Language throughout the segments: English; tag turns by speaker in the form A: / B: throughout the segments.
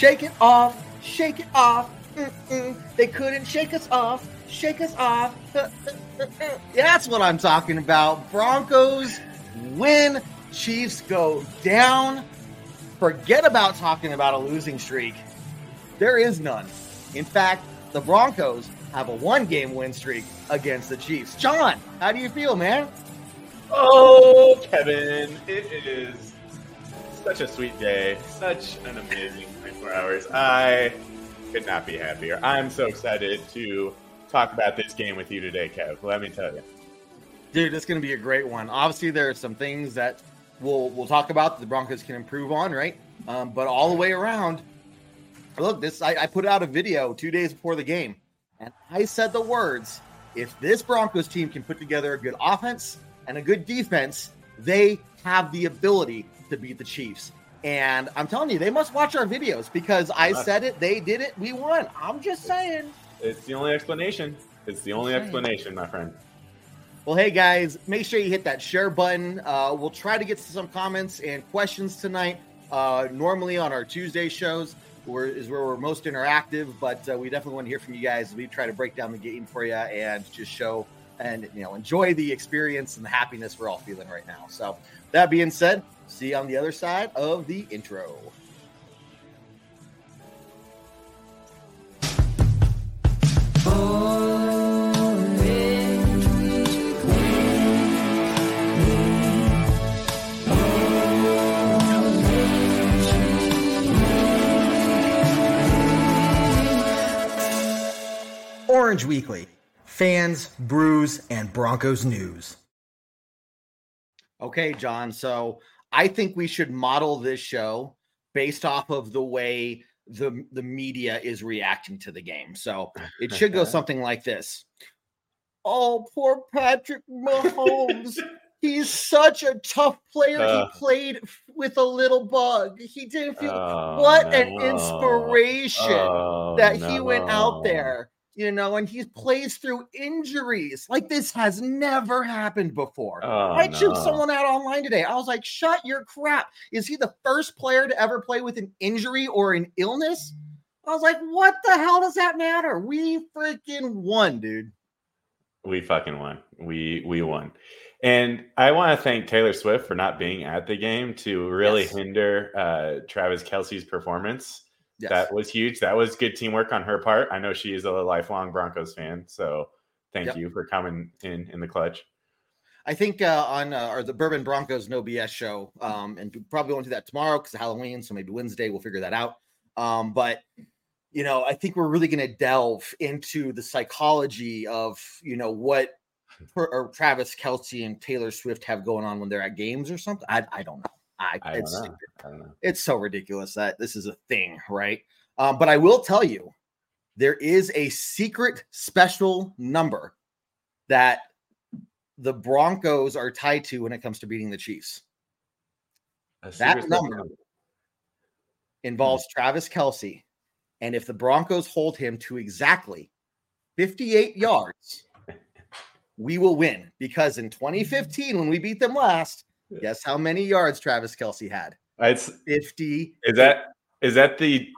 A: Shake it off, shake it off. Mm-mm. They couldn't shake us off, shake us off. That's what I'm talking about. Broncos win, Chiefs go down. Forget about talking about a losing streak. There is none. In fact, the Broncos have a one game win streak against the Chiefs. Jon, how do you feel, man?
B: Oh, Kevin, it is such a sweet day, such an amazing 24 hours. I could not be happier. I'm so excited to talk about this game with you today, Kev. Let me tell you.
A: Dude, it's going to be a great one. Obviously, there are some things that we'll we'll talk about that the Broncos can improve on, right? Um, but all the way around, look, this I, I put out a video two days before the game, and I said the words: if this Broncos team can put together a good offense and a good defense, they have the ability to beat the Chiefs. And I'm telling you, they must watch our videos because I said it, they did it, we won. I'm just saying.
B: It's the only explanation. It's the only explanation, my friend.
A: Well, hey guys, make sure you hit that share button. Uh, we'll try to get to some comments and questions tonight. Uh, normally on our Tuesday shows where, is where we're most interactive, but uh, we definitely want to hear from you guys. We try to break down the game for you and just show and you know enjoy the experience and the happiness we're all feeling right now. So that being said, see you on the other side of the intro. Orange Weekly, fans, brews, and Broncos news. Okay, Jon. So I think we should model this show based off of the way the the media is reacting to the game. So it should go something like this. Oh, poor Patrick Mahomes. He's such a tough player.
B: Uh.
A: he played with a little bug. He didn't feel
B: Oh,
A: what an inspiration
B: Oh,
A: that he went out there, you know, and he plays through injuries. Like this has never happened before.
B: Oh,
A: I chewed
B: no.
A: someone out online today. I was like, shut your crap. Is he the first player to ever play with an injury or an illness? I was like, what the hell does that matter? We freaking won, dude.
B: We fucking won. We we won. And I want to thank Taylor Swift for not being at the game to really
A: Yes.
B: hinder uh, Travis Kelce's performance.
A: Yes.
B: That was huge. That was good teamwork on her part. I know she is a lifelong Broncos fan, so thank
A: Yep.
B: you for coming in in the clutch.
A: I think uh, on uh, or the Bourbon Broncos No BS show, um, and probably won't do that tomorrow because of Halloween. So maybe Wednesday we'll figure that out. Um, but you know, I think we're really going to delve into the psychology of you know what or Travis Kelce and Taylor Swift have going on when they're at games or something. I, I don't know. I,
B: I don't
A: it's
B: know. I don't know.
A: it's so ridiculous that this is a thing, right? Um, but I will tell you, there is a secret special number that the Broncos are tied to when it comes to beating the Chiefs. That
B: super
A: number
B: special-
A: Involves Travis Kelce. And if the Broncos hold him to exactly 58 yards, we will win. Because in 2015, when we beat them last, guess how many yards Travis Kelce had?
B: It's
A: 50.
B: is that is that the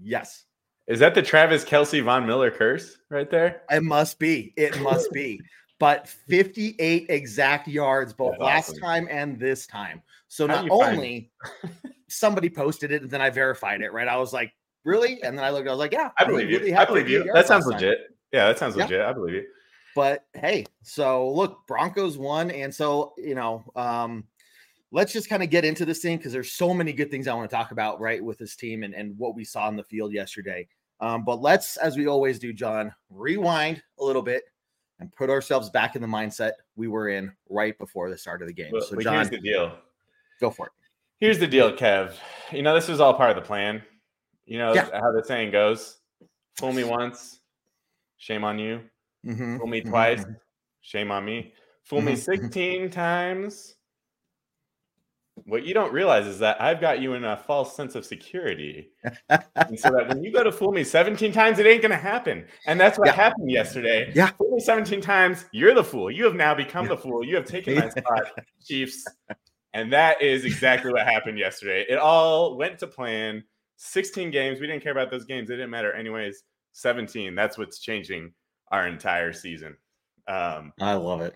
A: Yes.
B: is that the Travis Kelce Von Miller curse right there?
A: It must be. It must be. But 58 exact yards both
B: That's
A: last
B: awesome.
A: time and this time. So
B: How
A: not
B: do find-
A: only somebody posted it and then I verified it, right? I was like, really? And then I looked, I was like, yeah,
B: I believe
A: really
B: you.
A: had
B: I believe you. That sounds
A: last time.
B: legit. Yeah, that sounds
A: Yeah.
B: legit. I believe you.
A: But hey, so look, Broncos won. And so, you know, um, let's just kind of get into this thing because there's so many good things I want to talk about, right, with this team and, and what we saw in the field yesterday. Um, but let's, as we always do, Jon, rewind a little bit and put ourselves back in the mindset we were in right before the start of the game. So, Jon,
B: here's the deal.
A: go for it.
B: Here's the deal, Kev. You know, this was all part of the plan. You know
A: Yeah.
B: how the saying goes fool me once, shame on you.
A: Mhm,
B: Fool me
A: mhm,
B: twice,
A: mhm.
B: shame on me. Fool me
A: Mhm, mhm.
B: 16 times. What you don't realize is that I've got you in a false sense of security. and so that when you go to fool me 17 times, it ain't going to happen. And that's what
A: Yeah.
B: happened yesterday.
A: Yeah.
B: Fool me 17 times, you're the fool. You have now become the fool. You have taken my spot, Chiefs. And that is exactly what happened yesterday. It all went to plan. 16 games. We didn't care about those games. They didn't matter anyways. 17. That's what's changing our entire season. Um,
A: I love it.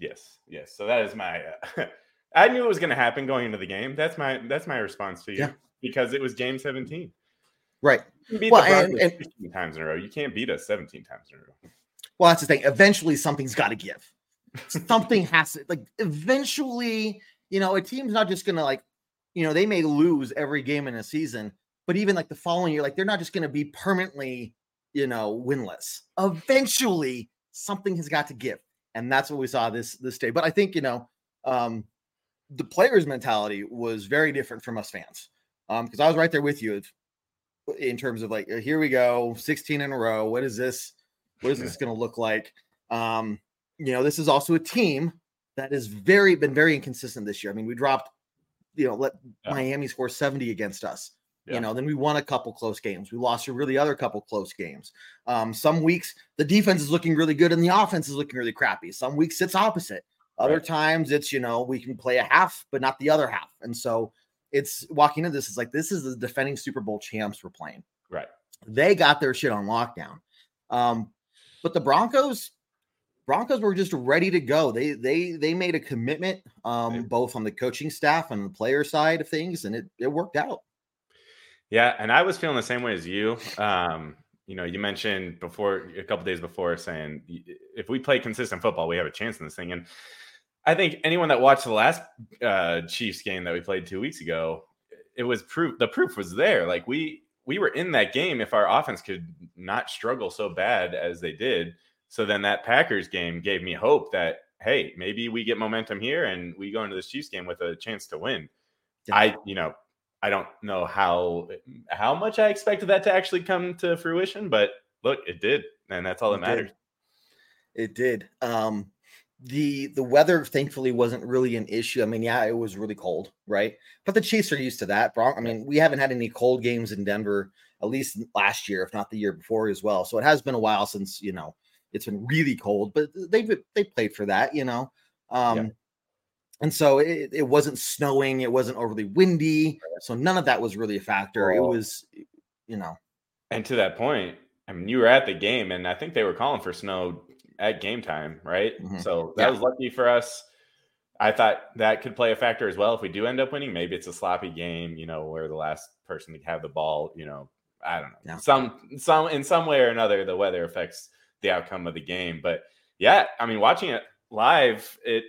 B: Yes, yes. So that is my. Uh, I knew it was going to happen going into the game. That's my that's my response to you
A: Yeah.
B: because it was game 17.
A: Right.
B: You beat
A: Well,
B: the
A: and- and-
B: 15 times in a row. You can't beat us 17 times in a row.
A: Well, that's the thing. Eventually, something's got to give. Something has to like. Eventually, you know, a team's not just gonna like, you know, they may lose every game in a season, but even like the following year, like they're not just gonna be permanently, you know, winless. Eventually, something has got to give, and that's what we saw this this day. But I think you know, um, the players' mentality was very different from us fans, um, because I was right there with you in terms of like, here we go, 16 in a row. What is this? What is this going to look like? Um, you know, this is also a team that has very been very inconsistent this year. I mean, we dropped, you know, let
B: Yeah.
A: Miami score 70 against us.
B: Yeah.
A: You know, then we won a couple close games. We lost a really other couple close games. Um, some weeks the defense is looking really good and the offense is looking really crappy. Some weeks it's opposite. Other
B: Right.
A: times it's, you know, we can play a half, but not the other half. And so it's walking into this, it's like this is the defending Super Bowl champs we're playing
B: Right.
A: they got their shit on lockdown. Um, but the Broncos, Broncos were just ready to go. They they they made a commitment, um,
B: Right.
A: both on the coaching staff and the player side of things, and it it worked out.
B: Yeah, and I was feeling the same way as you. Um, you know, you mentioned before a couple days before saying if we play consistent football, we have a chance in this thing. And I think anyone that watched the last uh, Chiefs game that we played two weeks ago, it was proof. The proof was there. Like we we were in that game if our offense could not struggle so bad as they did. So then that Packers game gave me hope that hey, maybe we get momentum here and we go into this Chiefs game with a chance to win.
A: Yeah.
B: I, you know, I don't know how how much I expected that to actually come to fruition, but look, it did, and that's all that
A: It did.
B: matters.
A: It did. Um, the the weather thankfully wasn't really an issue. I mean, yeah, it was really cold, right? But the Chiefs are used to that. Bron- I mean, we haven't had any cold games in Denver at least last year, if not the year before as well. So it has been a while since you know it's been really cold, but they've they played for that, you know. Um, and so it, it wasn't snowing, it wasn't overly windy, so none of that was really a factor. It was, you know,
B: And to that point, I mean, you were at the game, and I think they were calling for snow at game time, right?
A: Mhm.
B: So that
A: Yeah.
B: was lucky for us. I thought that could play a factor as well. If we do end up winning, maybe it's a sloppy game, you know, where the last person to have the ball, you know, I don't know,
A: Yeah.
B: some some in some way or another, the weather affects the outcome of the game. But yeah, I mean, watching it live, it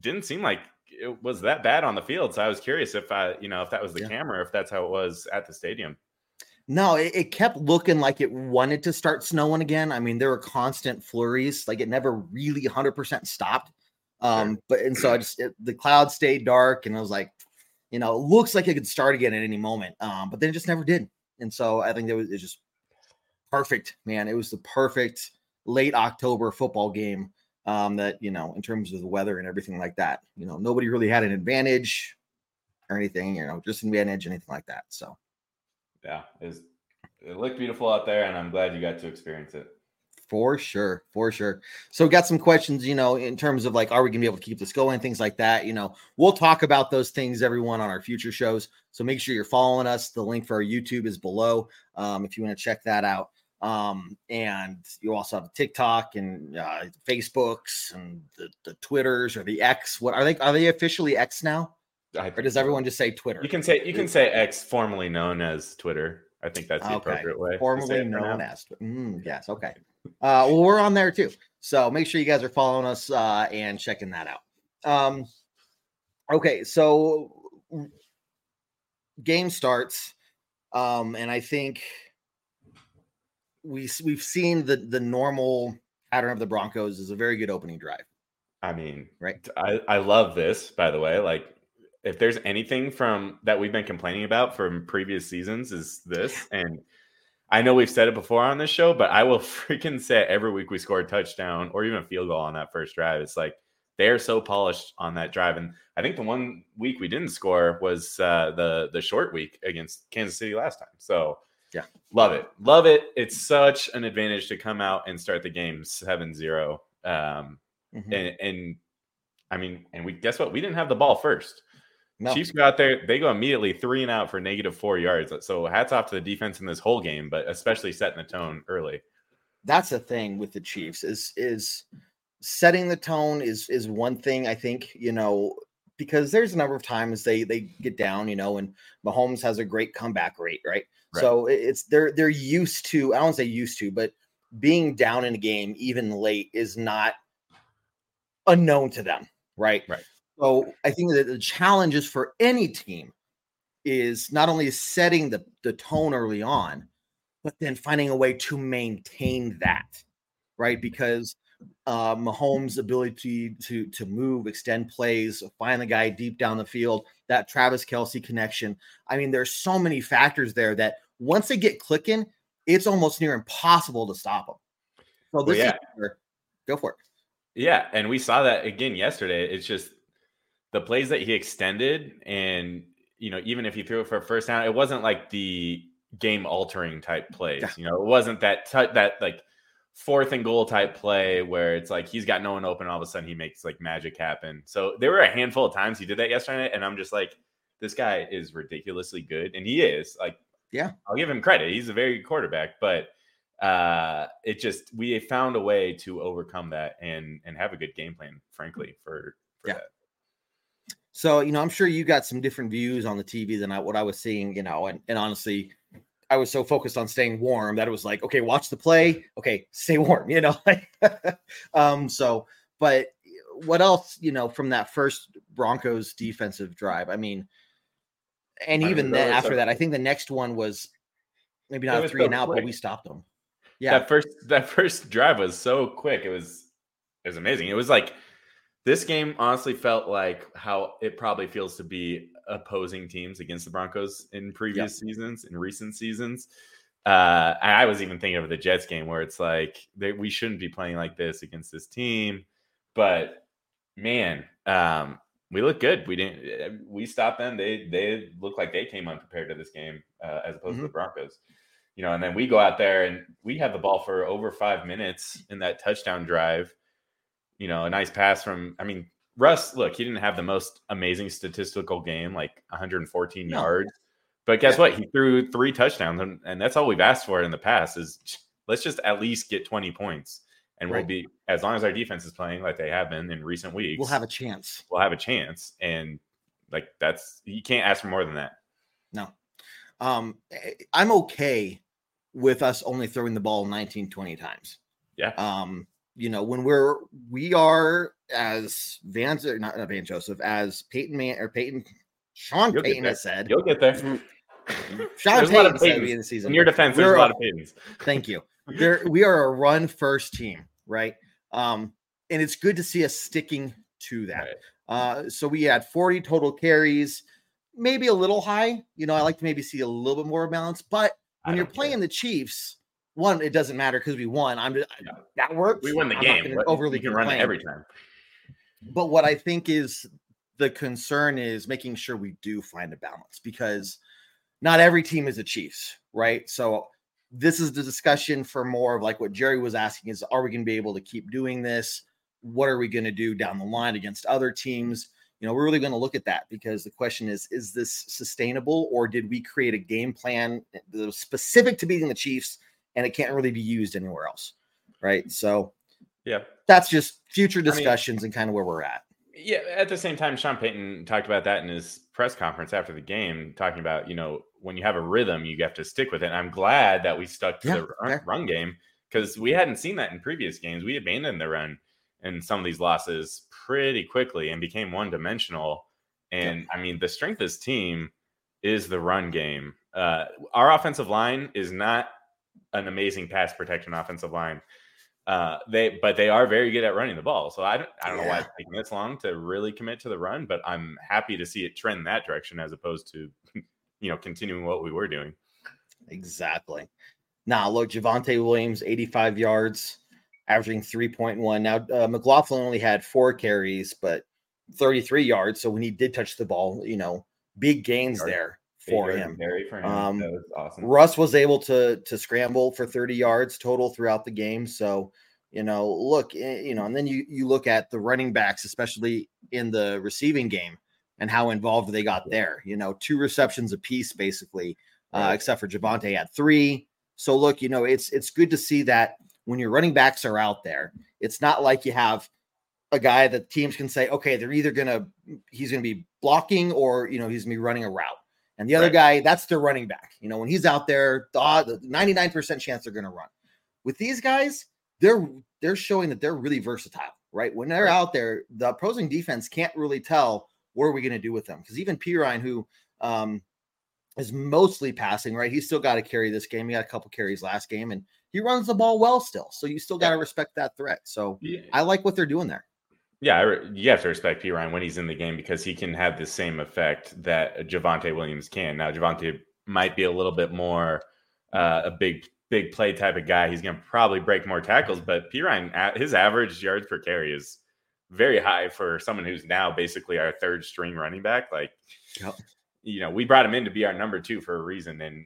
B: didn't seem like it was that bad on the field. So I was curious if I, you know, if that was the
A: Yeah.
B: camera, if that's how it was at the stadium.
A: No, it, it kept looking like it wanted to start snowing again. I mean, there were constant flurries, like it never really 100% stopped. Um, but and so I just it, the clouds stayed dark, and I was like, you know, it looks like it could start again at any moment. Um, but then it just never did. And so I think it was it's just perfect, man. It was the perfect late October football game. Um, that you know, in terms of the weather and everything like that, you know, nobody really had an advantage or anything, you know, just advantage, anything like that. So
B: yeah, it, was, it looked beautiful out there, and I'm glad you got to experience it.
A: For sure, for sure. So, got some questions, you know, in terms of like, are we gonna be able to keep this going? Things like that. You know, we'll talk about those things, everyone, on our future shows. So make sure you're following us. The link for our YouTube is below. Um, if you want to check that out. Um, and you also have TikTok and uh, Facebooks and the, the Twitters or the X. What are they? Are they officially X now, or does everyone just say Twitter?
B: You can say you can say X, formerly known as Twitter. I think that's the
A: Okay.
B: appropriate way.
A: formerly known
B: now.
A: as. Mm, yes, okay. Uh, well, we're on there too, so make sure you guys are following us uh, and checking that out. Um, okay, so game starts, um, and I think we we've seen the the normal pattern of the Broncos is a very good opening drive.
B: I mean,
A: Right.
B: I, I love this, by the way. Like, if there's anything from that we've been complaining about from previous seasons, is this. And I know we've said it before on this show, but I will freaking say every week we score a touchdown or even a field goal on that first drive. It's like they're so polished on that drive. And I think the one week we didn't score was uh, the the short week against Kansas City last time. So
A: Yeah.
B: love it, love it. It's such an advantage to come out and start the game 7-0. Um,
A: Mhm.
B: and, and I mean, and we guess what? We didn't have the ball first. No. Chiefs go out there, they go immediately three and out for negative four yards. So hats off to the defense in this whole game, but especially setting the tone early.
A: That's the thing with the Chiefs is is setting the tone is is one thing I think, you know, because there's a number of times they they get down, you know, and Mahomes has a great comeback rate, right? right. So it's they're they're used to, I don't say used to, but being down in a game even late is not unknown to them, right?
B: Right.
A: So I think that the challenges for any team is not only setting the, the tone early on, but then finding a way to maintain that, right? Because uh, Mahomes' ability to to move, extend plays, find the guy deep down the field, that Travis Kelce connection. I mean, there's so many factors there that once they get clicking, it's almost near impossible to stop them. So this well, yeah. is go for it.
B: Yeah, and we saw that again yesterday. It's just the plays that he extended, and you know, even if he threw it for a first down, it wasn't like the game altering type plays. Yeah. You know, it wasn't that t- that like fourth and goal type play where it's like he's got no one open, all of a sudden he makes like magic happen. So there were a handful of times he did that yesterday, and I'm just like, this guy is ridiculously good, and he is like,
A: yeah,
B: I'll give him credit. He's a very good quarterback, but uh it just we found a way to overcome that and and have a good game plan frankly for, for
A: yeah that. So you know i'm sure you got some different views on the tv than I, what i was seeing you know and, and honestly i was so focused on staying warm that it was like okay watch the play okay stay warm you know um so but what else you know from that first broncos defensive drive i mean and even then after that i think the next one was maybe not a three and out but we stopped them
B: yeah. That first that first drive was so quick. It was it was amazing. It was like this game honestly felt like how it probably feels to be opposing teams against the Broncos in previous seasons, in recent seasons. Uh, I was even thinking of the Jets game where it's like they, we shouldn't be playing like this against this team, but man, um, we look good. We didn't. We stopped them. They they look like they came unprepared to this game uh, as opposed mm-hmm. to the Broncos you know, and then we go out there and we have the ball for over five minutes in that touchdown drive. You know, a nice pass from, I mean, Russ, look, he didn't have the most amazing statistical game, like 114 no. yards. But guess yeah. what? He threw three touchdowns, and, and, that's all we've asked for in the past is let's just at least get 20 points. And right. we'll be as long as our defense is playing like they have been in recent weeks,
A: we'll have a chance.
B: We'll have a chance. And like that's you can't ask for more than that.
A: No. Um, eh, I'm okay with us only throwing the ball 19, 20 times.
B: Yeah.
A: Um, you know, when we're we are as Vance or not, not Van Joseph, as Peyton Man or Peyton Sean You'll Payton has said.
B: You'll get there.
A: Sean Payton said in the season.
B: In your defense, there's a lot of Paytons.
A: Thank you. There we are a run first team, right? Um, and it's good to see us sticking to that. Right. Uh, so we had 40 total carries, maybe a little high. You know, I like to maybe see a little bit more balance, but when you're playing care. the Chiefs, one, it doesn't matter because we won. I'm just, yeah. that works.
B: We win the I'm game. Overly can run it every time.
A: But what I think is the concern is making sure we do find a balance because not every team is a Chiefs, right? So this is the discussion for more of like what Jerry was asking is are we going to be able to keep doing this? What are we going to do down the line against other teams? you know, we're really going to look at that because the question is, is this sustainable or did we create a game plan that was specific to beating the Chiefs and it can't really be used anywhere else? Right. So,
B: yeah,
A: that's just future discussions I mean, and kind of where we're at.
B: Yeah. At the same time, Sean Payton talked about that in his press conference after the game, talking about, you know, when you have a rhythm, you have to stick with it. And I'm glad that we stuck to yeah, the run, run game because we hadn't seen that in previous games. We abandoned the run in some of these losses pretty quickly and became one dimensional. And. I mean, the strength of this team is the run game. Uh, our offensive line is not an amazing pass protection offensive line. Uh, they but they are very good at running the ball. So I don't I don't yeah. know why it's taking this long to really commit to the run, but I'm happy to see it trend that direction as opposed to you know continuing what we were doing.
A: Exactly. Now look, Javonte Williams, 85 yards, averaging 3.1. Now, uh, McLaughlin only had four carries, but 33 yards. So when he did touch the ball, you know, big gains there for him.
B: for him. Um, that was awesome.
A: Russ was able to to scramble for 30 yards total throughout the game. So, you know, look, eh, you know, and then you you look at the running backs, especially in the receiving game. and how involved they got there. You know, two receptions apiece, basically, uh, right. uh, except for Javonte had three. So look, you know, it's it's good to see that when your running backs are out there, it's not like you have a guy that teams can say, okay, they're either gonna he's gonna be blocking or you know he's gonna be running a route. And the other right. guy, that's their running back. You know, when he's out there, the 99% chance they're gonna run. With these guys, they're they're showing that they're really versatile, right? When they're right. out there, the opposing defense can't really tell what are we going to do with them because even Perine, who um, is mostly passing, right? He's still got to carry this game. He got a couple carries last game, and he runs the ball well still. So you still got to respect that threat. So yeah. I like what they're doing there.
B: Yeah, you have to respect Perine when he's in the game because he can have the same effect that Javonte Williams can. Now Javonte might be a little bit more uh, a big big play type of guy. He's going to probably break more tackles, but Perine, his average yards per carry is very high for someone who's now basically our third string running back. Like, yep. you know, we brought him in to be our number two for a reason. And,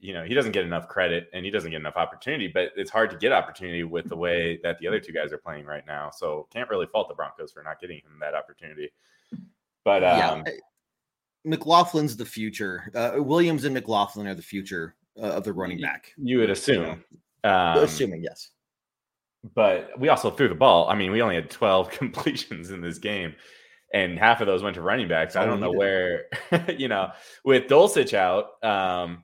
B: you know, he doesn't get enough credit and he doesn't get enough opportunity, but it's hard to get opportunity with the way that the other two guys are playing right now. So can't really fault the Broncos for not getting him that opportunity. But, um, yeah.
A: McLaughlin's the future. Uh, Williams and McLaughlin are the future uh, of the running back.
B: You would assume.
A: Um, Assuming, yes.
B: But we also threw the ball. I mean, we only had 12 completions in this game, and half of those went to running backs. I don't know where, you know, with Dulcich out, um,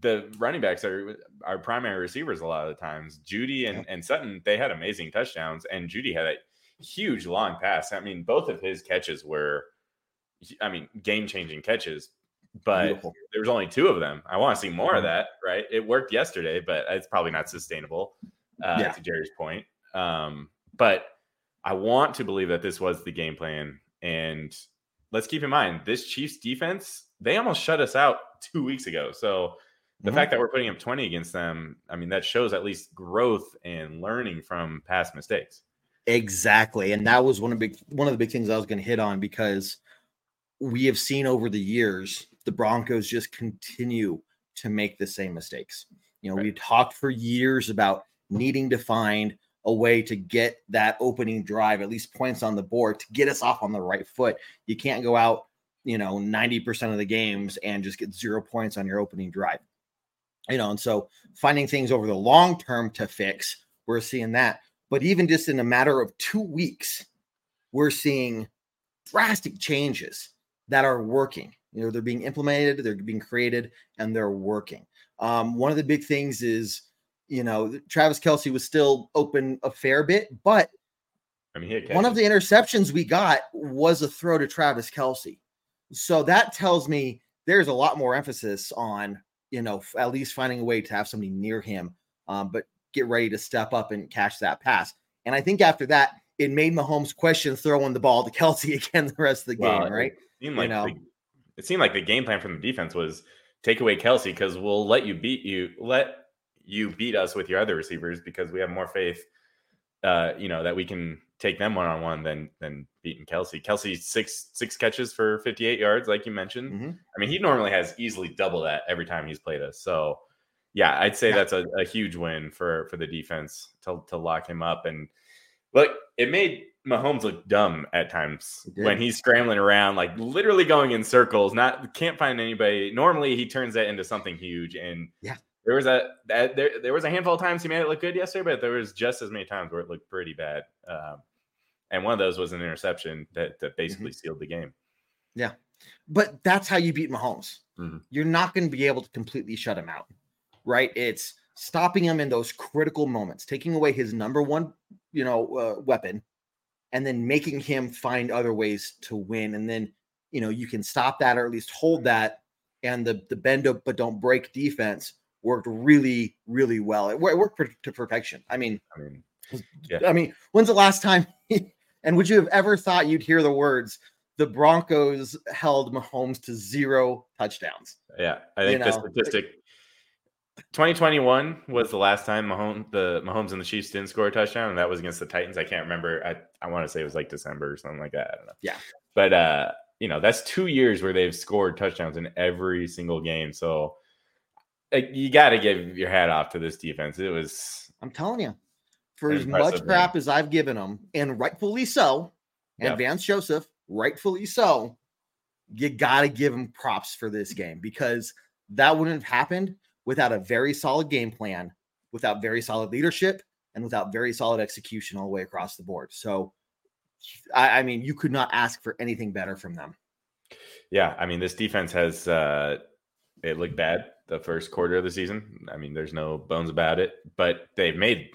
B: the running backs are our primary receivers a lot of the times. Jeudy and, yeah. and Sutton, they had amazing touchdowns, and Jeudy had a huge long pass. I mean, both of his catches were, I mean, game changing catches but Beautiful. there was only two of them. I want to see more of mm-hmm. that, right? It worked yesterday, but it's probably not sustainable. Uh, yeah. To Jerry's point, um, but I want to believe that this was the game plan. And let's keep in mind, this Chiefs defense, they almost shut us out two weeks ago. So the mm-hmm. fact that we're putting up 20 against them, I mean, that shows at least growth and learning from past mistakes.
A: Exactly. And that was one of big one of the big things I was going to hit on because we have seen over the years the Broncos just continue to make the same mistakes. You know, right. we talked for years about needing to find a way to get that opening drive, at least points on the board, to get us off on the right foot. You can't go out, you know, 90% of the games and just get zero points on your opening drive. You know, and so finding things over the long term to fix, we're seeing that. But even just in a matter of two weeks, we're seeing drastic changes that are working. You know, they're being implemented, they're being created, and they're working. Um, one of the big things is, you know, Travis Kelce was still open a fair bit, but I mean, one of the interceptions we got was a throw to Travis Kelce. So that tells me there's a lot more emphasis on, you know, at least finding a way to have somebody near him, um, but get ready to step up and catch that pass. And I think after that, it made Mahomes question throwing the ball to Kelce again the rest of the game, right?
B: Like you know, the, it seemed like the game plan from the defense was take away Kelce because we'll let you beat you, let you beat us with your other receivers because we have more faith, uh, you know, that we can take them one on one than than beating Kelce. Kelce six six catches for 58 yards, like you mentioned. Mm-hmm. I mean, he normally has easily double that every time he's played us. So yeah, I'd say yeah. that's a, a huge win for for the defense to to lock him up. And look, it made Mahomes look dumb at times when he's scrambling around, like literally going in circles. Not can't find anybody. Normally, he turns that into something huge. And
A: yeah,
B: there was a that, there there was a handful of times he made it look good yesterday, but there was just as many times where it looked pretty bad. Um, and one of those was an interception that that basically mm-hmm. sealed the game.
A: Yeah, but that's how you beat Mahomes. Mm-hmm. You're not going to be able to completely shut him out, right? It's stopping him in those critical moments, taking away his number one, you know, uh, weapon and then making him find other ways to win. And then, you know, you can stop that or at least hold that. And the the bend up but don't break defense worked really, really well. It, worked to perfection. I mean, I mean, yeah. I mean, when's the last time? and would you have ever thought you'd hear the words? The Broncos held Mahomes to zero touchdowns.
B: Yeah, I think you know? the statistic 2021 was the last time Mahomes, the Mahomes and the Chiefs didn't score a touchdown, and that was against the Titans. I can't remember. I, I want to say it was like December or something like that. I don't know.
A: Yeah.
B: But uh, you know, that's two years where they've scored touchdowns in every single game. So like, you got to give your hat off to this defense. It was.
A: I'm telling you, for as much crap as I've given them, and rightfully so, and yep. Vance Joseph, rightfully so, you got to give them props for this game because that wouldn't have happened without a very solid game plan, without very solid leadership, and without very solid execution all the way across the board. So, I, I mean, you could not ask for anything better from them.
B: Yeah, I mean, this defense has uh, it looked bad the first quarter of the season. I mean, there's no bones about it, but they've made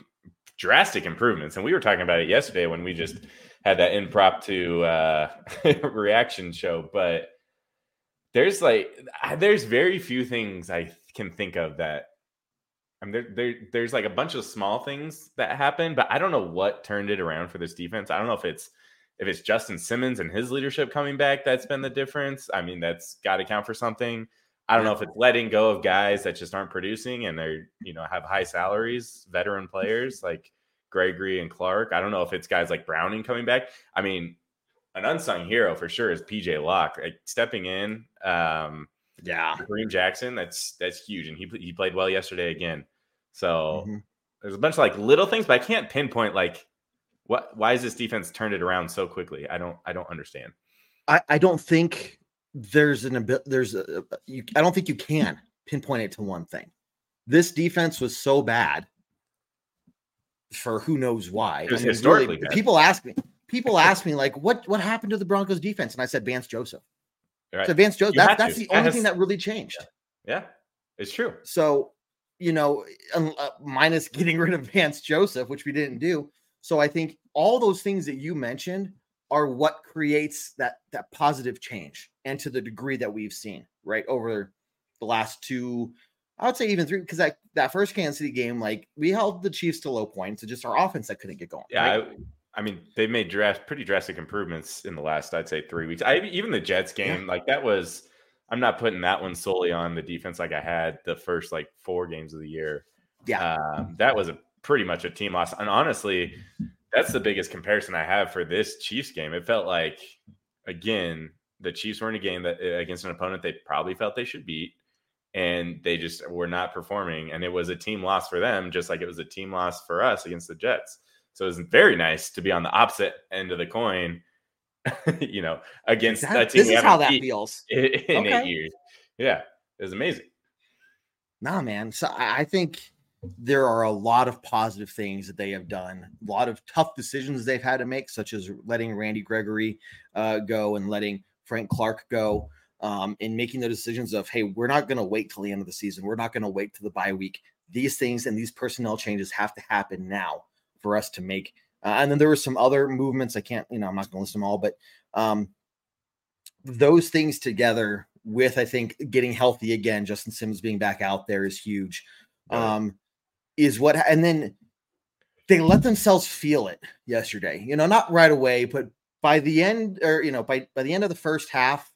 B: drastic improvements. And we were talking about it yesterday when we just had that impromptu uh, reaction show. But there's like, there's very few things I can think of that. I mean, there, there, there's like a bunch of small things that happen, but I don't know what turned it around for this defense. I don't know if it's if it's Justin Simmons and his leadership coming back that's been the difference. I mean, that's got to count for something. I don't know if it's letting go of guys that just aren't producing and they're, you know, have high salaries, veteran players like Gregory and Clark. I don't know if it's guys like Browning coming back. I mean, an unsung hero for sure is PJ Locke like stepping in. Um,
A: yeah,
B: Kareem Jackson. That's that's huge, and he he played well yesterday again. So mm-hmm. there's a bunch of like little things, but I can't pinpoint like what. Why is this defense turned it around so quickly? I don't I don't understand.
A: I I don't think there's an ability there's a you, I don't think you can pinpoint it to one thing. This defense was so bad for who knows why.
B: I mean, historically,
A: really, people ask me, people ask me like, what what happened to the Broncos defense? And I said Vance Joseph. Right. So Vance Joseph. That, that's to. the only has, thing that really changed.
B: Yeah, it's true.
A: So you know, uh, minus getting rid of Vance Joseph, which we didn't do. So I think all those things that you mentioned are what creates that that positive change and to the degree that we've seen right over the last two i would say even three because that that first kansas city game like we held the chiefs to low points it's just our offense that couldn't get going
B: yeah right? I, I, mean they've made pretty drastic improvements in the last i'd say three weeks i even the jets game yeah. like that was i'm not putting that one solely on the defense like i had the first like four games of the year
A: yeah
B: um, that was a pretty much a team loss and honestly that's the biggest comparison I have for this Chiefs game. It felt like again the Chiefs were in a game that uh, against an opponent they probably felt they should beat, and they just were not performing. And it was a team loss for them, just like it was a team loss for us against the Jets. So it was very nice to be on the opposite end of the coin. you know, against that,
A: that team. This is how that feels
B: in, in okay. eight years. Yeah, it was amazing.
A: Nah, man. So I think there are a lot of positive things that they have done, a lot of tough decisions they've had to make, such as letting Randy Gregory uh, go and letting Frank Clark go, um, and making the decisions of, hey, we're not going to wait till the end of the season. We're not going to wait to the bye week. These things and these personnel changes have to happen now for us to make. Uh, and then there were some other movements. I can't, you know, I'm not going to list them all, but um, those things together with, I think, getting healthy again, Justin Simmons being back out there is huge. Um, is what and then they let themselves feel it yesterday. You know, not right away, but by the end or you know, by by the end of the first half,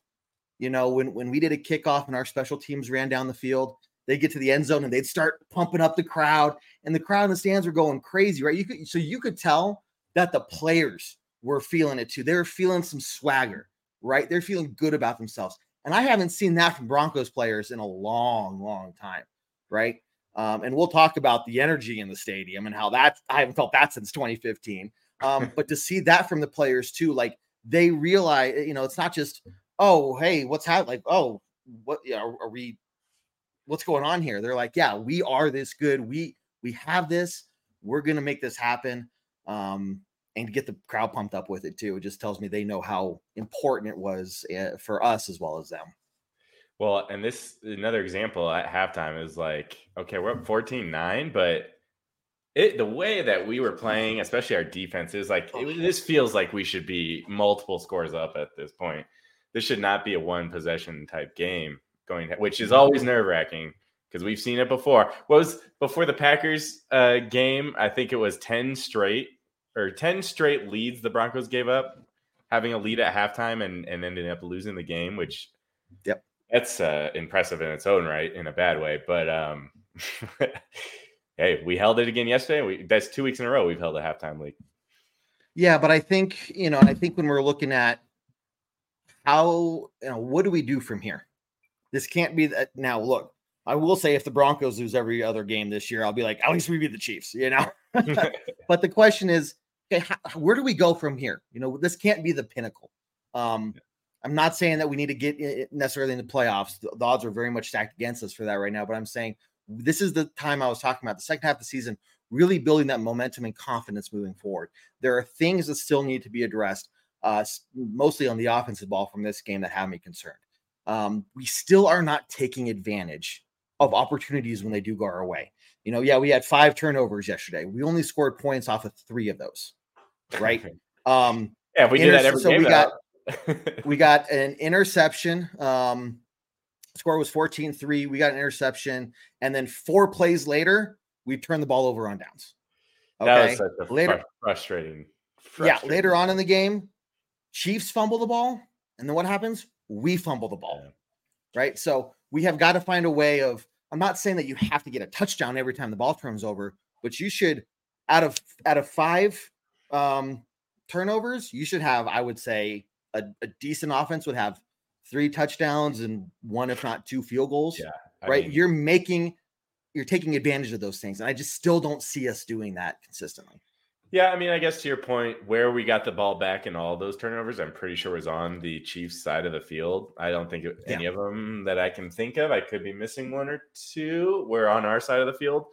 A: you know, when when we did a kickoff and our special teams ran down the field, they get to the end zone and they'd start pumping up the crowd and the crowd in the stands were going crazy, right? You could so you could tell that the players were feeling it too. They were feeling some swagger, right? They're feeling good about themselves. And I haven't seen that from Broncos players in a long, long time, right? Um, and we'll talk about the energy in the stadium and how that I haven't felt that since 2015. Um, but to see that from the players too, like they realize, you know, it's not just, oh, hey, what's happening? Like, oh, what you know, are we what's going on here? They're like, yeah, we are this good. We we have this. We're gonna make this happen. Um, and get the crowd pumped up with it too. It just tells me they know how important it was uh, for us as well as them.
B: Well, and this another example at halftime is like, okay, we're up 14-9, but it the way that we were playing, especially our defense, is like it, this feels like we should be multiple scores up at this point. This should not be a one possession type game going, which is always nerve wracking because we've seen it before. What was before the Packers uh, game? I think it was ten straight or ten straight leads the Broncos gave up, having a lead at halftime and and ended up losing the game, which
A: yep
B: that's uh, impressive in its own right in a bad way. But um, hey, we held it again yesterday. We that's two weeks in a row we've held a halftime lead.
A: Yeah, but I think you know, I think when we're looking at how you know what do we do from here? This can't be that now. Look, I will say if the Broncos lose every other game this year, I'll be like, at least we beat the Chiefs, you know. but the question is, okay, how, where do we go from here? You know, this can't be the pinnacle. Um, I'm not saying that we need to get necessarily in the playoffs. The, the odds are very much stacked against us for that right now. But I'm saying this is the time I was talking about the second half of the season, really building that momentum and confidence moving forward. There are things that still need to be addressed, uh, mostly on the offensive ball from this game that have me concerned. Um, we still are not taking advantage of opportunities when they do go our way. You know, yeah, we had five turnovers yesterday. We only scored points off of three of those, right? Um,
B: yeah, we did that every
A: so
B: game.
A: we got we got an interception. Um, score was 14-3. We got an interception, and then four plays later, we turned the ball over on downs.
B: Okay, that was later frustrating,
A: frustrating. Yeah, later on in the game, Chiefs fumble the ball, and then what happens? We fumble the ball, yeah. right? So we have got to find a way of. I'm not saying that you have to get a touchdown every time the ball turns over, but you should, out of out of five um, turnovers, you should have, I would say, a, a, decent offense would have three touchdowns and one, if not two, field goals.
B: Yeah,
A: I right. Mean, you're making, you're taking advantage of those things, and I just still don't see us doing that consistently.
B: Yeah, I mean, I guess to your point, where we got the ball back in all those turnovers, I'm pretty sure was on the Chiefs side of the field. I don't think any yeah. of them that I can think of. I could be missing one or two. Were on our side of the field.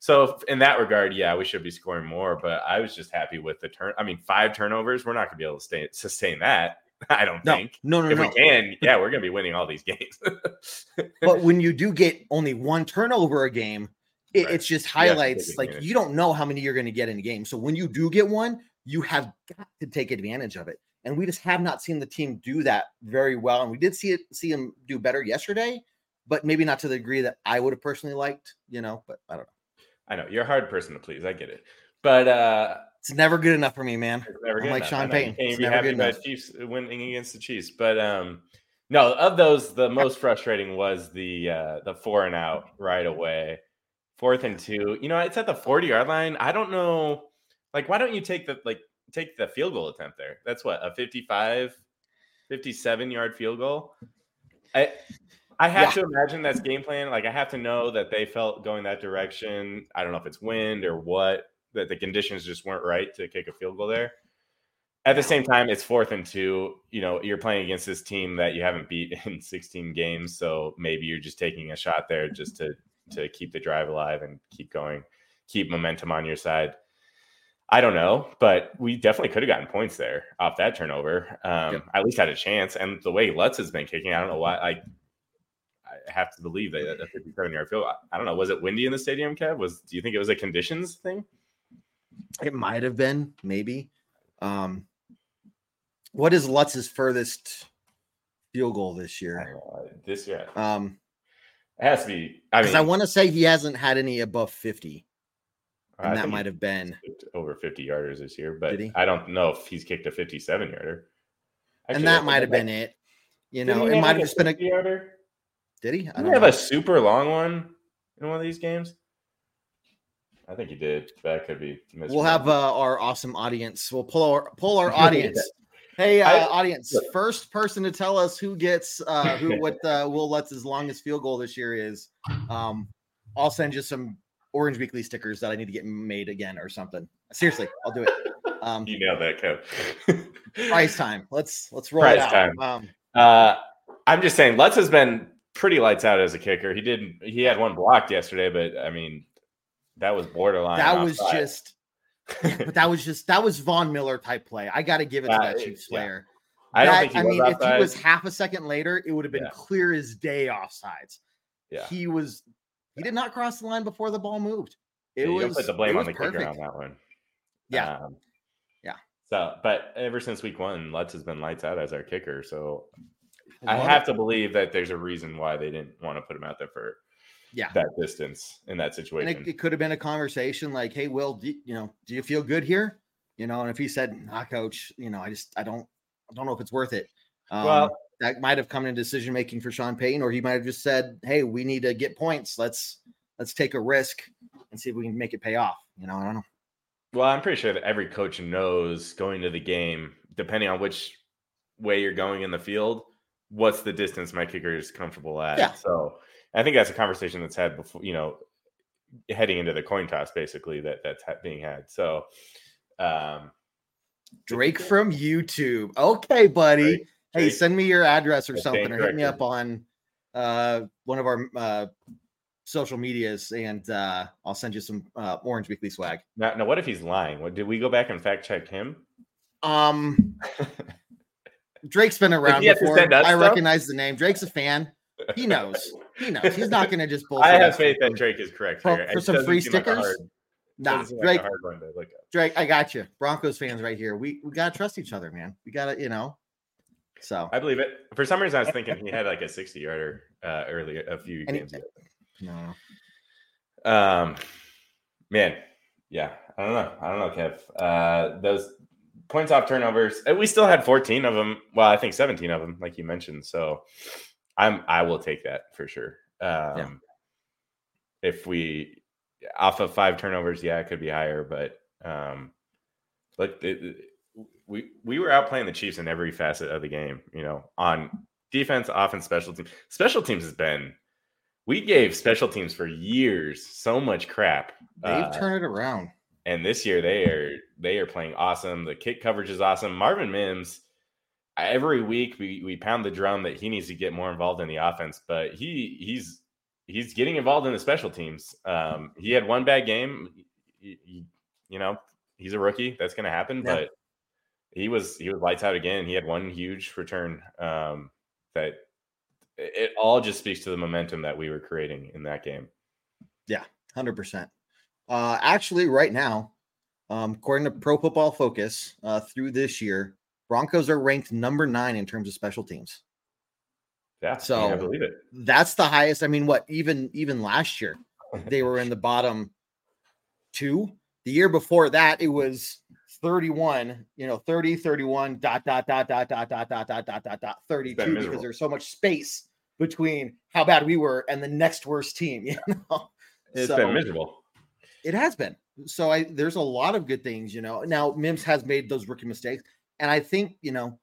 B: So in that regard, yeah, we should be scoring more. But I was just happy with the turn. I mean, five turnovers. We're not going to be able to stay, sustain that. I don't
A: no,
B: think.
A: No, no,
B: if
A: no.
B: we can, yeah, we're going to be winning all these games.
A: but when you do get only one turnover a game, it, right. it's just highlights like you don't know how many you're going to get in a game. So when you do get one, you have got to take advantage of it. And we just have not seen the team do that very well. And we did see it see them do better yesterday, but maybe not to the degree that I would have personally liked, you know, but I don't know.
B: I know you're a hard person to please. I get it, but uh
A: it's never good enough for me, man.
B: Never good
A: I'm like
B: enough.
A: Sean Payton.
B: You can't be happy about Chiefs winning against the Chiefs, but um, no, of those, the most frustrating was the uh the four and out right away, fourth and two. You know, it's at the forty yard line. I don't know, like, why don't you take the like take the field goal attempt there? That's what a 55, 57 yard field goal. I I have yeah. to imagine that's game plan. Like I have to know that they felt going that direction. I don't know if it's wind or what, that the conditions just weren't right to kick a field goal there. At the same time, it's fourth and two. You know, you're playing against this team that you haven't beat in 16 games, so maybe you're just taking a shot there just to to keep the drive alive and keep going, keep momentum on your side. I don't know, but we definitely could have gotten points there off that turnover. Um, yep. At least had a chance. And the way Lutz has been kicking, I don't know why. Like I have to believe that a 57 yard field. I don't know. Was it windy in the stadium, Kev? Was do you think it was a conditions thing?
A: It might have been, maybe. Um, what is Lutz's furthest field goal this year?
B: Know, this year,
A: um,
B: it has to be. I mean,
A: I want to say he hasn't had any above 50. And that might have been
B: over 50 yarders this year, but I don't know if he's kicked a 57 yarder.
A: and that might have been it. You know, it might have just been a
B: yarder.
A: Did he?
B: I don't have know. a super long one in one of these games. I think he did. That could be.
A: We'll have uh, our awesome audience. We'll pull our pull our audience. hey, uh, I, audience! First person to tell us who gets uh, who what uh, Wil Lutz's longest field goal this year is. Um, I'll send you some Orange Weekly stickers that I need to get made again or something. Seriously, I'll do it.
B: Um, you nailed that,
A: Kev. price time. Let's let's roll price it out.
B: time. Um, uh, I'm just saying, Lutz has been pretty lights out as a kicker. He didn't. He had one blocked yesterday, but I mean, that was borderline.
A: That was just. but that was just that was Von Miller type play. I got to give it to that Chiefs player.
B: I don't think.
A: I mean, if he was half a second later, it would have been yeah. clear as day offsides.
B: Yeah,
A: he was. He did not cross the line before the ball moved. It
B: yeah,
A: was.
B: put the blame on the
A: perfect.
B: kicker on that one.
A: Yeah. Um, yeah.
B: So, but ever since week one, Lutz has been lights out as our kicker. So I have to believe that there's a reason why they didn't want to put him out there for
A: yeah
B: that distance in that situation.
A: It, it, could have been a conversation like, "Hey, Wil, do, you know, do you feel good here?" You know, and if he said, "Nah, coach, you know, I just I don't I don't know if it's worth it." Um, well, that might have come in decision making for Sean Payton, or he might have just said, "Hey, we need to get points. Let's let's take a risk and see if we can make it pay off." You know, I don't know.
B: Well, I'm pretty sure that every coach knows going to the game, depending on which way you're going in the field, what's the distance my kicker is comfortable at.
A: Yeah.
B: So I think that's a conversation that's had before, you know, heading into the coin toss, basically that that's being had. So, um,
A: Drake from YouTube. Okay, buddy. Hey,
B: Jake,
A: send me your address or something, or hit me up on uh, one of our uh, social medias, and uh, I'll send you some uh, Orange Weekly swag.
B: now, now, what if he's lying? What did we go back and fact check him?
A: Um, Drake's been around before. I
B: stuff?
A: recognize the name. Drake's a fan. He knows. He knows. He's not going to just bullshit.
B: I have faith that Drake is correct
A: For-
B: here.
A: for some free
B: seem like
A: stickers?
B: hard-
A: Nah,
B: like
A: Drake.
B: hard one to look at.
A: Drake, I got you. Broncos fans right here. We we gotta trust each other, man. We gotta, you know. So
B: I believe it. For some reason, I was thinking he had like a 60 yarder uh, earlier a few
A: And
B: games ago.
A: no.
B: Um, man, yeah, I don't know. I don't know, Kev. Uh, those points off turnovers, we still had 14 of them. Well, I think 17 of them, like you mentioned. So I'm, I will take that for sure. Um, if we off of five turnovers, yeah, it could be higher, but um, look, it, it- we we were out playing the Chiefs in every facet of the game. You know, on defense, offense, special teams. Special teams has been. We gave special teams for years so much crap.
A: They've
B: Uh,
A: turned it around.
B: And this year they are they are playing awesome. The kick coverage is awesome. Marvin Mims, every week we we pound the drum that he needs to get more involved in the offense, but he he's he's getting involved in the special teams. Um, he had one bad game. He- he- you know, he's a rookie. That's going to happen,
A: Yeah.
B: but he was he was lights out again. He had one huge return. Um, that it all just speaks to the momentum that we were creating in that game.
A: Yeah, Hundred percent. Uh, actually, right now, um, according to Pro Football Focus, uh, through this year, Broncos are ranked number nine in terms of special teams.
B: Yeah,
A: So-
B: I, believe it.
A: That's the highest. I mean, what even even last year they were in the bottom two. The year before that, it was 31, you know, 30, 31, dot, dot, dot, dot, dot, dot, dot, dot, dot, dot, dot, 32, because there's so much space between how bad we were and the next worst team, you know.
B: It's
A: So-
B: been miserable.
A: It has been. So I there's a lot of good things, you know. Now Mims has made those rookie mistakes, and I think you know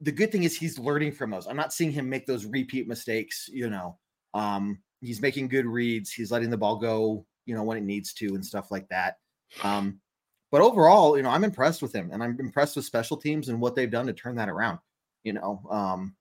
A: the good thing is he's learning from those. I'm not seeing him make those repeat mistakes. You know, um, he's making good reads. He's letting the ball go, you know, when it needs to and stuff like that. Um, but overall, you know, I'm impressed with him, and I'm impressed with special teams and what they've done to turn that around. You know, um,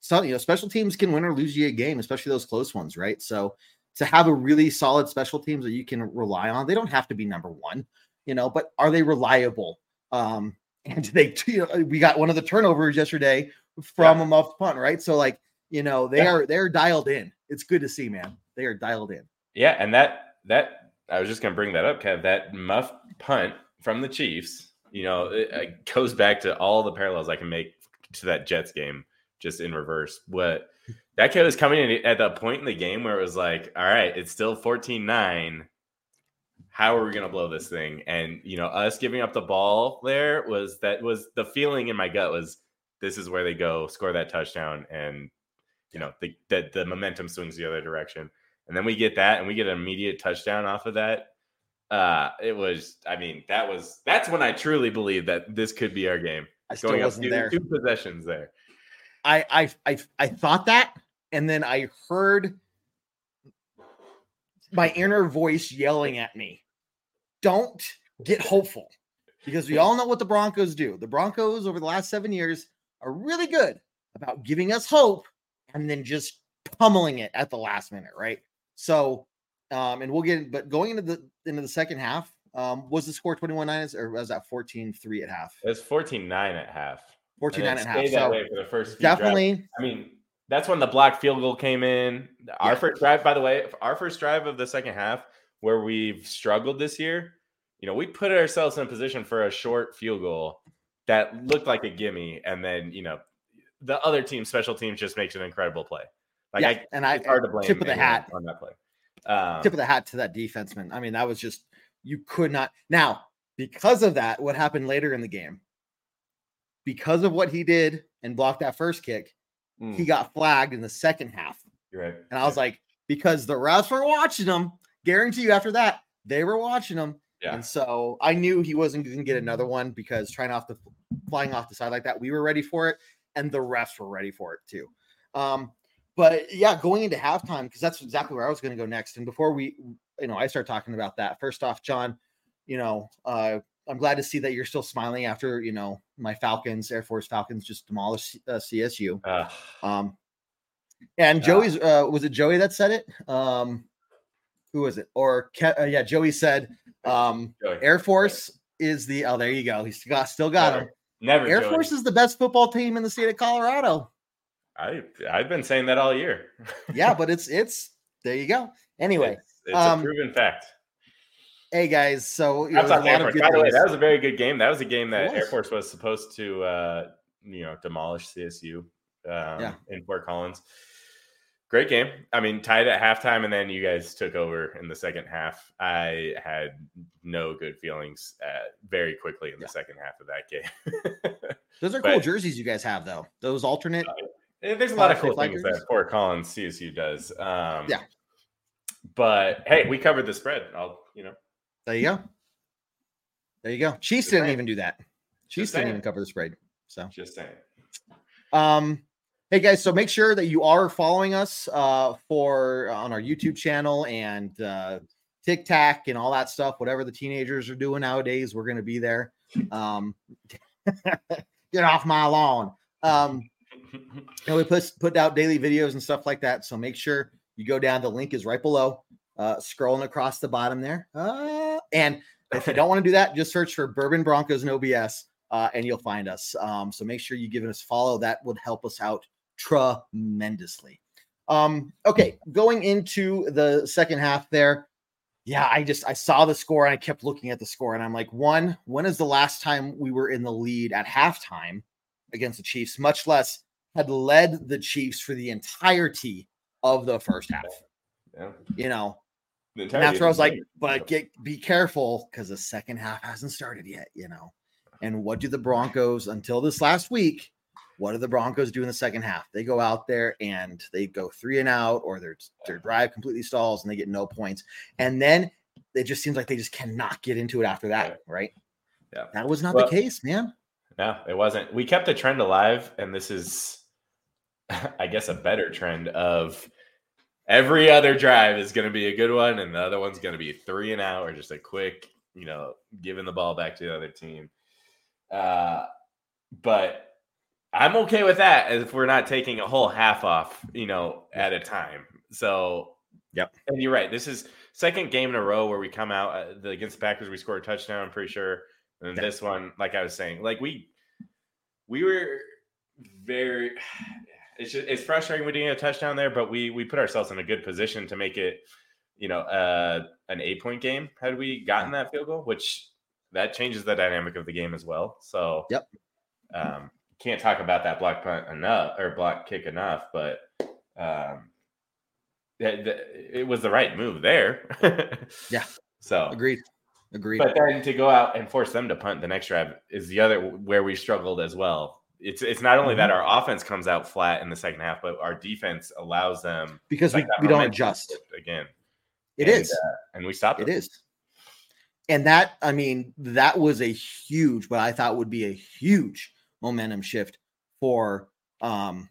A: so you know, special teams can win or lose you a game, especially those close ones, right? So to have a really solid special teams that you can rely on. They don't have to be number one, you know, but are they reliable? Um, and they, you know, we got one of the turnovers yesterday from
B: Yeah.
A: a muffed punt, right? So like, you know, they
B: Yeah.
A: are they're dialed in. It's good to see, man. They are dialed in.
B: Yeah, and that that I was just gonna bring that up, Kev. That muff punt from the Chiefs, you know, it, it goes back to all the parallels I can make to that Jets game, just in reverse. What that kid was coming in at the point in the game where it was like, all right, it's still 14-9. How are we gonna blow this thing? And you know, us giving up the ball there was that was the feeling in my gut was this is where they go score that touchdown and you know the the, the momentum swings the other direction and then we get that and we get an immediate touchdown off of that uh it was i mean that was that's when i truly believe that this could be our game
A: I still
B: going
A: wasn't
B: two,
A: there.
B: two possessions there
A: I I I I thought that, and then I heard my inner voice yelling at me, "Don't get hopeful," because we all know what the Broncos do. The Broncos over the last seven years are really good about giving us hope and then just pummeling it at the last minute, right? So, um, and we'll get, but going into the into the second half, um, was the score 21 9 or was that 14 3 at half?
B: it was 14-9 at half
A: 14 9
B: and it
A: at half.
B: that
A: So
B: way for the first few drives.
A: definitely,
B: i mean that's when the block field goal came in our
A: Yeah.
B: first drive by the way our first drive of the second half where we've struggled this year you know we put ourselves in a position for a short field goal that looked like a gimme and then you know the other team special teams just makes an incredible play like
A: yeah,
B: I,
A: and I
B: hard to blame
A: tip of the hat.
B: on that play um,
A: tip of the hat to that defenseman. I mean, that was just you could not. Now, because of that, what happened later in the game, because of what he did and blocked that first kick,
B: mm,
A: he got flagged in the second half.
B: you're right
A: And I was like, because the refs were watching him, guarantee you after that, they were watching him.
B: Yeah.
A: And so I knew he wasn't going to get another one because trying off the flying off the side like that, we were ready for it, and the refs were ready for it too. Um, but yeah, going into halftime, because that's exactly where I was going to go next. And before we, you know, I start talking about that. First off, Jon, you know, uh, I'm glad to see that you're still smiling after you know my Falcons, Air Force Falcons, just demolished uh, CSU.
B: Uh,
A: Um, and Joey's uh, was it Joey that said it? Um, who was it? Or Ke- uh, yeah, Joey said um,
B: Joey.
A: Air Force is the oh there you go. He's got still got him.
B: Never.
A: Air
B: Joey.
A: Force is the best football team in the state of Colorado.
B: I I've been saying that all year.
A: Yeah, but it's it's there you go. Anyway,
B: it's, it's
A: um,
B: a proven fact.
A: Hey guys, so you know, a lot of good
B: By the way, that was a very good game. That was a game that Air. Force was supposed to, uh, you know, demolish CSU um,
A: Yeah.
B: in Fort Collins. Great game. I mean, tied at halftime, and then you guys took over in the second half. I had no good feelings uh, very quickly in the
A: Yeah.
B: second half of that game.
A: Those are cool
B: but-
A: jerseys you guys have though. Those alternate.
B: Eh, There's a lot of cool things
A: jerseys?
B: that Fort Collins CSU does. Um,
A: Yeah.
B: But hey, we covered the spread. I'll, you know,
A: There you go. There you go. Chiefs
B: Just
A: didn't
B: saying.
A: even do that. Chiefs
B: Just
A: didn't
B: saying.
A: even cover the spread. So
B: just saying.
A: Um, hey guys, so make sure that you are following us uh, for on our YouTube channel and uh, TikTok and all that stuff. Whatever the teenagers are doing nowadays, we're going to be there. Um, get off my lawn. Um, and we put put out daily videos and stuff like that. So make sure you go down. The link is right below, uh, scrolling across the bottom there. Uh, and if you don't want to do that, just search for Bourbon Broncos and OBS, uh, and you'll find us. Um, so make sure you give us a follow. That would help us out tremendously. Um, okay, going into the second half there. Yeah, I just I saw the score and I kept looking at the score and I'm like, one, when is the last time we were in the lead at halftime against the Chiefs, much less had led the Chiefs for the entirety of the first half?
B: Yeah.
A: You know, and that's where I was like, but get be careful because the second half hasn't started yet, you know. And what do the Broncos until this last week? What do the Broncos do in the second half? They go out there and they go three and out, or their their drive completely stalls and they get no points. And then it just seems like they just cannot get into it after that, right?
B: Yeah.
A: That was not
B: Well-
A: the case, man.
B: No, it wasn't. We kept the trend alive, and this is, I guess, a better trend of every other drive is going to be a good one, and the other one's going to be three and out or just a quick, you know, giving the ball back to the other team. Uh, but I'm okay with that if we're not taking a whole half off, you know, at a time. So,
A: Yep.
B: And you're right. This is second game in a row where we come out uh, the, against the Packers. We scored a touchdown. I'm pretty sure. And
A: Yeah.
B: this one, like I was saying, like we we were very. It's just, it's frustrating we didn't get a touchdown there, but we we put ourselves in a good position to make it, you know, uh, an eight point game had we gotten that field goal, which that changes the dynamic of the game as well. So
A: Yep.
B: um, can't talk about that block punt enough or block kick enough, but um, it, it was the right move there.
A: Yeah.
B: So
A: Agreed. Agreed.
B: but then to go out and force them to punt the next drive is the other where we struggled as well. It's it's not only
A: Mm-hmm.
B: that our offense comes out flat in the second half, but our defense allows them
A: because we, we don't adjust.
B: again.
A: It
B: And,
A: is.
B: uh, and we stop.
A: It
B: them.
A: is. And that, I mean, that was a huge, what I thought would be a huge momentum shift for um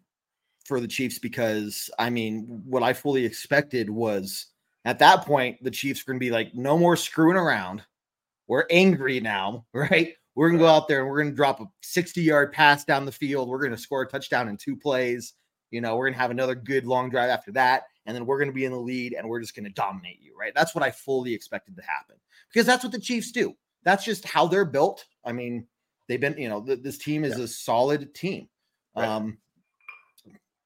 A: for the Chiefs because I mean, what I fully expected was at that point the Chiefs were gonna be like, no more screwing around. We're angry now, right? We're gonna go out there and we're gonna drop a 60 yard pass down the field. We're gonna score a touchdown in two plays. You know, we're gonna have another good long drive after that, and then we're gonna be in the lead and we're just gonna dominate you, right? That's what I fully expected to happen because that's what the Chiefs do. That's just how they're built. I mean, they've been, you know, th- this team is a solid team.
B: Right.
A: Um,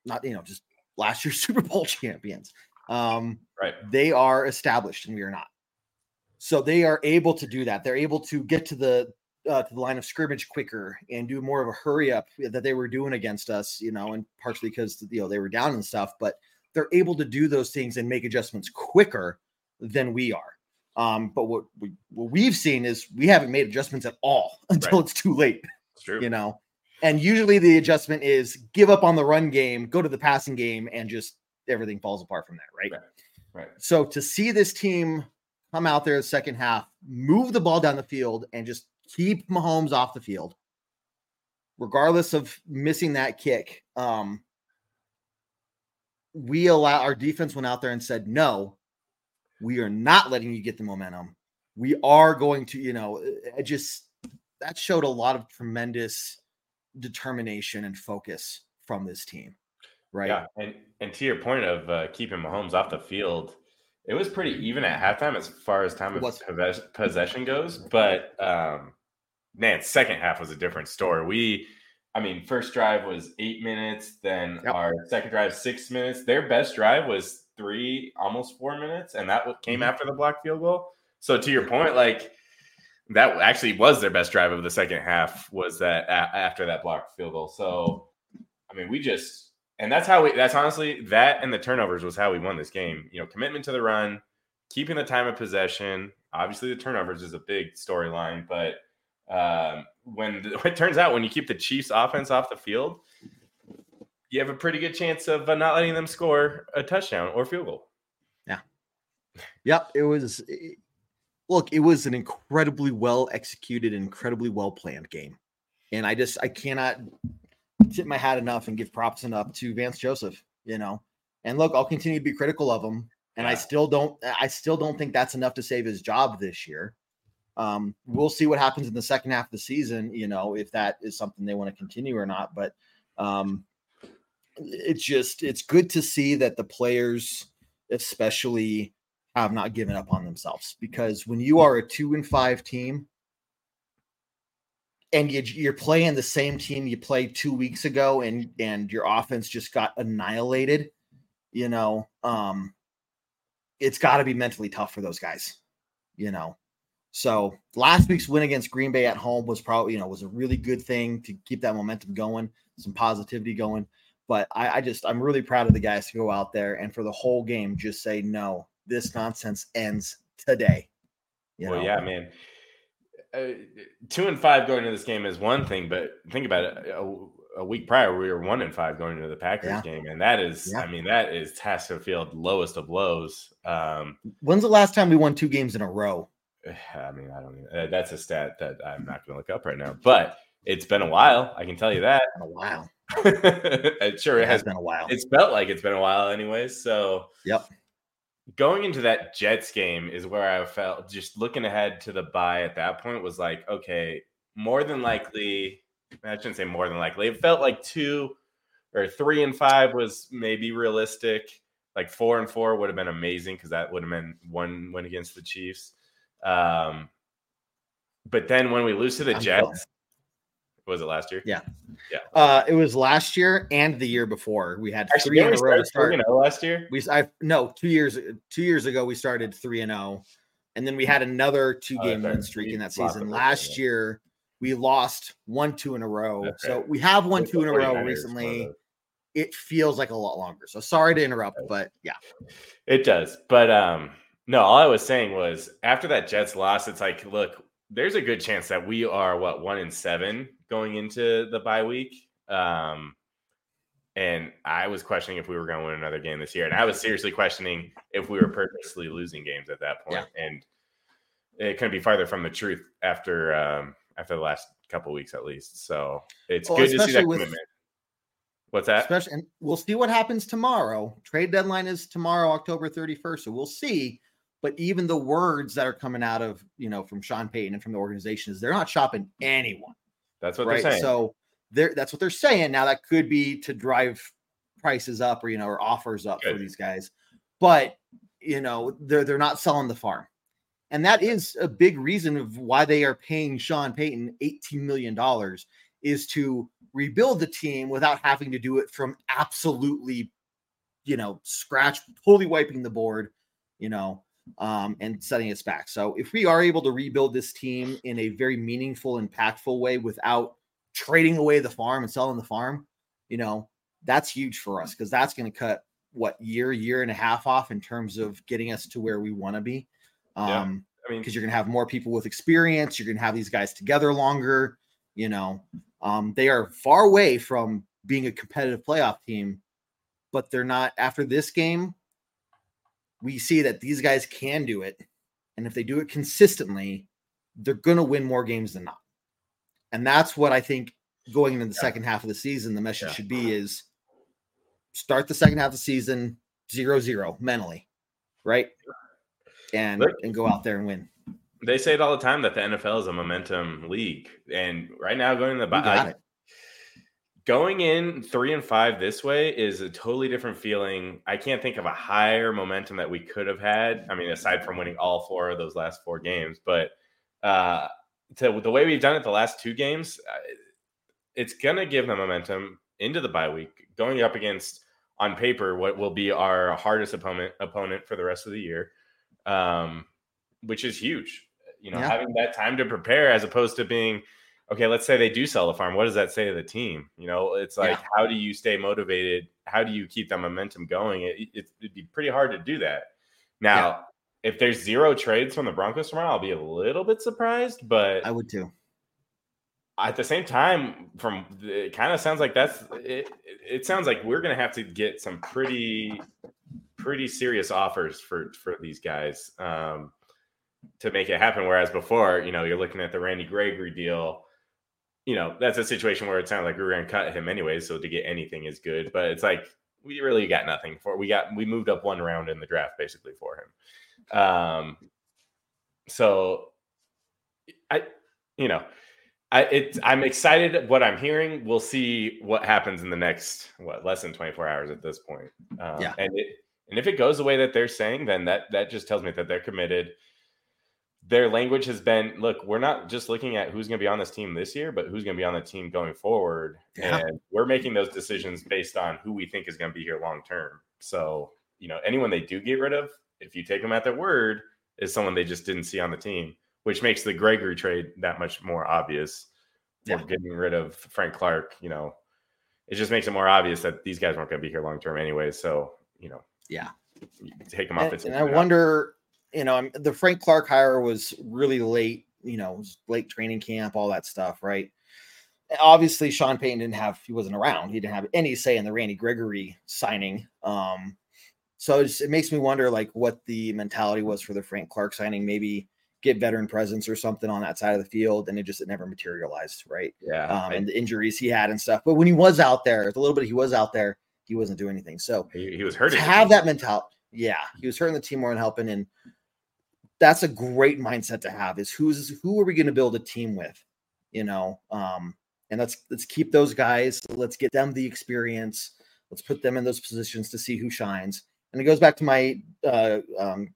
A: not, you know, just last year's Super Bowl champions. Um,
B: Right.
A: they are established and we are not. So they are able to do that. They're able to get to the uh, to the line of scrimmage quicker and do more of a hurry up that they were doing against us, you know, and partially because you know they were down and stuff, but they're able to do those things and make adjustments quicker than we are. Um, but what, we, what we've seen is we haven't made adjustments at all until
B: Right.
A: it's too late,
B: It's true.
A: you know. And usually the adjustment is give up on the run game, go to the passing game, and just everything falls apart from there, right?
B: Right. Right.
A: So to see this team come out there the second half, move the ball down the field, and just keep Mahomes off the field, regardless of missing that kick, um, we allow our defense went out there and said, no, we are not letting you get the momentum. we are going to, you know, I just that showed a lot of tremendous determination and focus from this team. Right.
B: Yeah. And and to your point of uh, keeping Mahomes off the field, it was pretty even at halftime as far as time of possession goes. But um, man, second half was a different story. We, I mean, first drive was eight minutes, then yep. our second drive six minutes. Their best drive was three, almost four minutes, and that came mm-hmm. after the block field goal. So to your point, like that actually was their best drive of the second half was that a- after that blocked field goal. So I mean, we just and that's how we that's honestly that and the turnovers was how we won this game. You know, commitment to the run, keeping the time of possession. Obviously, the turnovers is a big storyline, but um, when it turns out when you keep the Chiefs offense off the field, you have a pretty good chance of uh, not letting them score a touchdown or field goal.
A: Yeah. Yep. It was, it, look, it was an incredibly well executed, incredibly well planned game. And I just, I cannot tip my hat enough and give props enough to Vance Joseph, you know. And look, I'll continue to be critical of him. And yeah. I still don't, I still don't think that's enough to save his job this year. Um, we'll see what happens in the second half of the season, you know, if that is something they want to continue or not. But um, it's just it's good to see that the players, especially, have not given up on themselves because when you are a two and five team and you, are playing the same team you played two weeks ago and and your offense just got annihilated, you know, um, it's got to be mentally tough for those guys, you know. So last week's win against Green Bay at home was probably, you know, was a really good thing to keep that momentum going, some positivity going. But I, I just I'm really proud of the guys to go out there and for the whole game just say no, this nonsense ends today.
B: You well, know? yeah, man. Uh, two and five going into this game is one thing, but think about it. A, a week prior, we were one and five going into the Packers yeah. game, and that is, yeah. I mean, that is Tasker Field lowest of lows. Um,
A: When's the last time we won two games in a row?
B: I mean, I don't. Even, uh, that's a stat that I'm not going to look up right now, but it's been a while. I can tell you that.
A: a while.
B: it sure
A: it
B: has
A: been a while.
B: It's felt like it's been a while, anyways. So,
A: yep.
B: Going into that Jets game is where I felt just looking ahead to the bye at that point was like, okay, more than likely. I shouldn't say more than likely. It felt like two or three and five was maybe realistic. Like four and four would have been amazing because that would have been one win against the Chiefs. Um, but then when we lose to the Jets, was it last year?
A: Yeah,
B: yeah.
A: Uh, it was last year and the year before. We had
B: Actually, three in a row. Three and last year.
A: We I no two years two years ago we started three and zero, and then we had another two game oh, win streak in that season. Last year we lost one two in a row. Okay. So we have one two in a row recently. It feels like a lot longer. So sorry to interrupt, but yeah,
B: it does. But um, no, all I was saying was after that Jets loss, it's like, look, there's a good chance that we are what one in seven going into the bye week. Um, and I was questioning if we were going to win another game this year, and I was seriously questioning if we were purposely losing games at that point. Yeah. And it couldn't be farther from the truth after um, after the last couple weeks, at least. So it's well, good to see that with, commitment. What's that?
A: Especially, and we'll see what happens tomorrow. Trade deadline is tomorrow, October 31st. So we'll see but even the words that are coming out of you know from Sean Payton and from the organization is they're not shopping anyone.
B: That's what right? they're saying.
A: So they're that's what they're saying. Now that could be to drive prices up or you know or offers up Good. for these guys, but you know they're they're not selling the farm. And that is a big reason of why they are paying Sean Payton $18 million is to rebuild the team without having to do it from absolutely, you know, scratch, totally wiping the board, you know, um, and setting us back. So if we are able to rebuild this team in a very meaningful, impactful way without trading away the farm and selling the farm, you know, that's huge for us because that's going to cut what year, year and a half off in terms of getting us to where we want to be. Um, yeah. I mean, because you're going to have more people with experience, you're going to have these guys together longer. You know, um, they are far away from being a competitive playoff team, but they're not after this game we see that these guys can do it. And if they do it consistently, they're going to win more games than not. And that's what I think going into the yeah. second half of the season, the message yeah. should be is start the second half of the season zero zero mentally, right? And and go out there and win.
B: They say it all the time that the NFL is a momentum league, and right now going to the bye, going in three and five this way is a totally different feeling. I can't think of a higher momentum that we could have had. I mean, aside from winning all four of those last four games, but uh, to the way we've done it the last two games, uh, it's gonna give them momentum into the bye week, going up against on paper what will be our hardest opponent opponent for the rest of the year, um, which is huge. You know, yeah. having that time to prepare as opposed to being okay. Let's say they do sell the farm. What does that say to the team? You know, it's like yeah. how do you stay motivated? How do you keep that momentum going? It, it, would be pretty hard to do that. Now, yeah. if there's zero trades from the Broncos tomorrow, I'll be a little bit surprised, but
A: I would too
B: at the same time, from it kind of sounds like that's it. It sounds like we're going to have to get some pretty, pretty serious offers for for these guys um, to make it happen. Whereas before, you know, you're looking at the Randy Gregory deal. You know, that's a situation where it sounded like we were going to cut him anyway, so to get anything is good. But it's like we really got nothing for. We got we moved up one round in the draft basically for him. Um, so I, you know I, it, I'm excited what I'm hearing. We'll see what happens in the next what less than 24 hours at this point. Um, yeah, and it, and if it goes the way that they're saying, then that that just tells me that they're committed. Their language has been, look, we're not just looking at who's going to be on this team this year, but who's going to be on the team going forward, yeah. and we're making those decisions based on who we think is going to be here long term. So, you know, anyone they do get rid of, if you take them at their word, is someone they just didn't see on the team which makes the Gregory trade that much more obvious. Yeah. getting rid of Frank Clark, you know, it just makes it more obvious that these guys weren't going to be here long term anyway. So, you know,
A: yeah,
B: take them off.
A: And, and I wonder, you know, the Frank Clark hire was really late, you know, late training camp, all that stuff, right? Obviously, Sean Payton didn't have, he wasn't around. He didn't have any say in the Randy Gregory signing. Um, so it makes me wonder, like, what the mentality was for the Frank Clark signing. Maybe get veteran presence or something on that side of the field, and it just it never materialized, right?
B: Yeah,
A: um, and the injuries he had and stuff. But when he was out there, the little bit he was out there, he wasn't doing anything. So
B: he, he was hurting.
A: To have that mentality, yeah, he was hurting the team more than helping, and that's a great mindset to have. Is who's who are we going to build a team with, you know? Um, and let's let's keep those guys. Let's get them the experience. Let's put them in those positions to see who shines. And it goes back to my uh, um,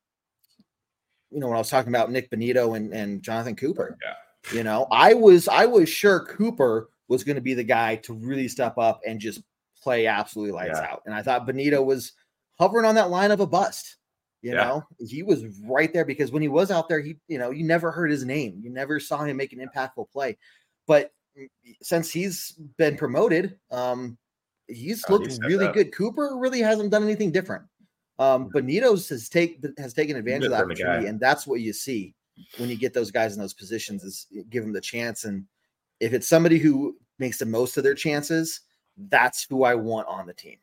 A: you know, when I was talking about Nik Bonitto and, and Jonathan Cooper.
B: Yeah.
A: You know, I was I was sure Cooper was going to be the guy to really step up and just play absolutely lights yeah. out. And I thought Bonitto was hovering on that line of a bust. You yeah. know, he was right there because when he was out there, he, you know, you never heard his name. You never saw him make an impactful play. But since he's been promoted, um, he's oh, looked really up. good. Cooper really hasn't done anything different. Um, Bonitto's has take has taken advantage of that opportunity, and that's what you see when you get those guys in those positions is give them the chance. And if it's somebody who makes the most of their chances, that's who I want on the team.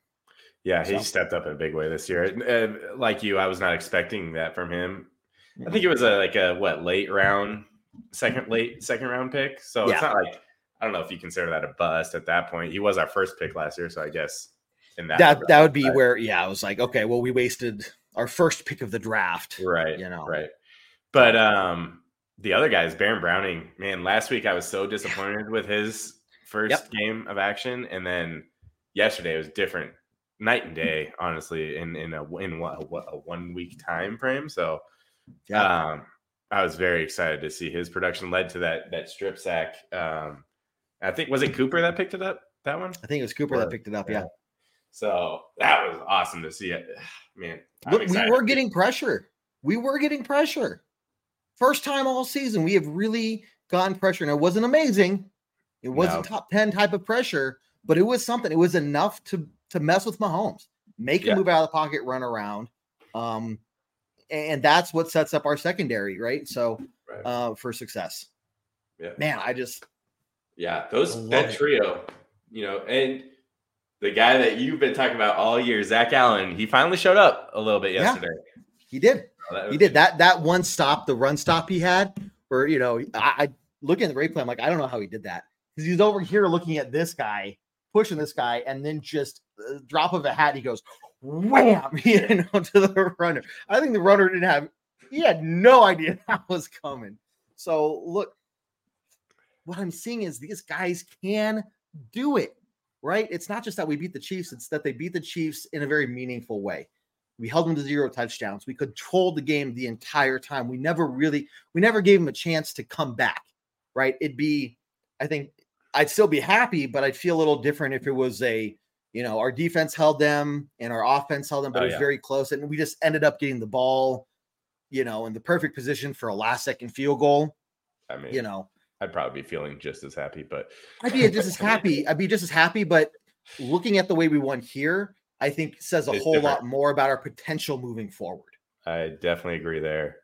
B: Yeah, he so. stepped up in a big way this year. Uh, like you, I was not expecting that from him. I think it was a like a what late round, second late second round pick. So yeah. it's not like I don't know if you consider that a bust at that point. He was our first pick last year, so I guess
A: in that. That that would be where yeah, I was like, okay, well, we wasted our first pick of the draft,
B: right?
A: You know,
B: right. But um, the other guys, Baron Browning, man, last week I was so disappointed with his first yep. game of action, and then yesterday it was different, night and day, honestly, in in a in what, what a one week time frame. So, yeah. um, I was very excited to see his production led to that that strip sack. Um, I think was it Cooper that picked it up that one?
A: I think it was Cooper or, that picked it up. Yeah. yeah.
B: So that was awesome to see it. Man,
A: Look, we were getting pressure. We were getting pressure. First time all season, we have really gotten pressure. And it wasn't amazing. It wasn't no. top 10 type of pressure, but it was something. It was enough to to mess with Mahomes, make him yeah. move out of the pocket, run around. Um, and that's what sets up our secondary, right? So right. uh for success.
B: Yeah.
A: Man, I just
B: yeah, those that trio, it. you know, and the guy that you've been talking about all year, Zach Allen, he finally showed up a little bit yesterday.
A: Yeah, he did. Oh, he did that. That one stop, the run stop he had, where you know, I, I looking at the replay, I'm like, I don't know how he did that because he's over here looking at this guy, pushing this guy, and then just uh, drop of a hat, he goes wham, you know, to the runner. I think the runner didn't have he had no idea that was coming. So look, what I'm seeing is these guys can do it, right? It's not just that we beat the Chiefs, it's that they beat the Chiefs in a very meaningful way. We held them to zero touchdowns. We controlled the game the entire time. We never really, we never gave them a chance to come back, right? It'd be, I think, I'd still be happy, but I'd feel a little different if it was a, you know, our defense held them and our offense held them, but oh, it was yeah. very close. And we just ended up getting the ball, you know, in the perfect position for a last second field goal.
B: I mean,
A: you know,
B: I'd probably be feeling just as happy, but
A: I'd be just as happy. I'd be just as happy, but looking at the way we won here, I think says a it's whole different. lot more about our potential moving forward.
B: I definitely agree there.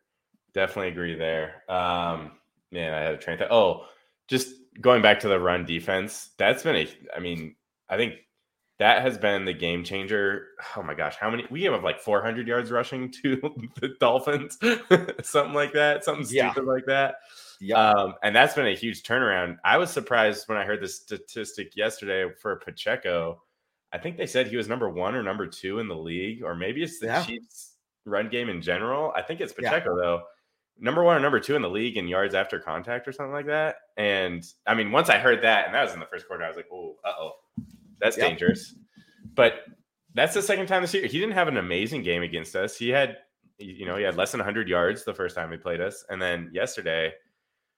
B: Definitely agree there. Um, man, I had a train. Th- oh, just going back to the run defense. That's been a. I mean, I think that has been the game changer. Oh my gosh, how many we have like 400 yards rushing to the Dolphins, something like that, something stupid yeah. like that. Yeah, um, and that's been a huge turnaround. I was surprised when I heard the statistic yesterday for Pacheco. I think they said he was number one or number two in the league, or maybe it's the yeah. Chiefs' run game in general. I think it's Pacheco yeah. though number one or number two in the league in yards after contact or something like that. And I mean, once I heard that, and that was in the first quarter, I was like, oh, uh oh, that's yep. dangerous. But that's the second time this year. He didn't have an amazing game against us. He had, you know, he had less than 100 yards the first time he played us. And then yesterday,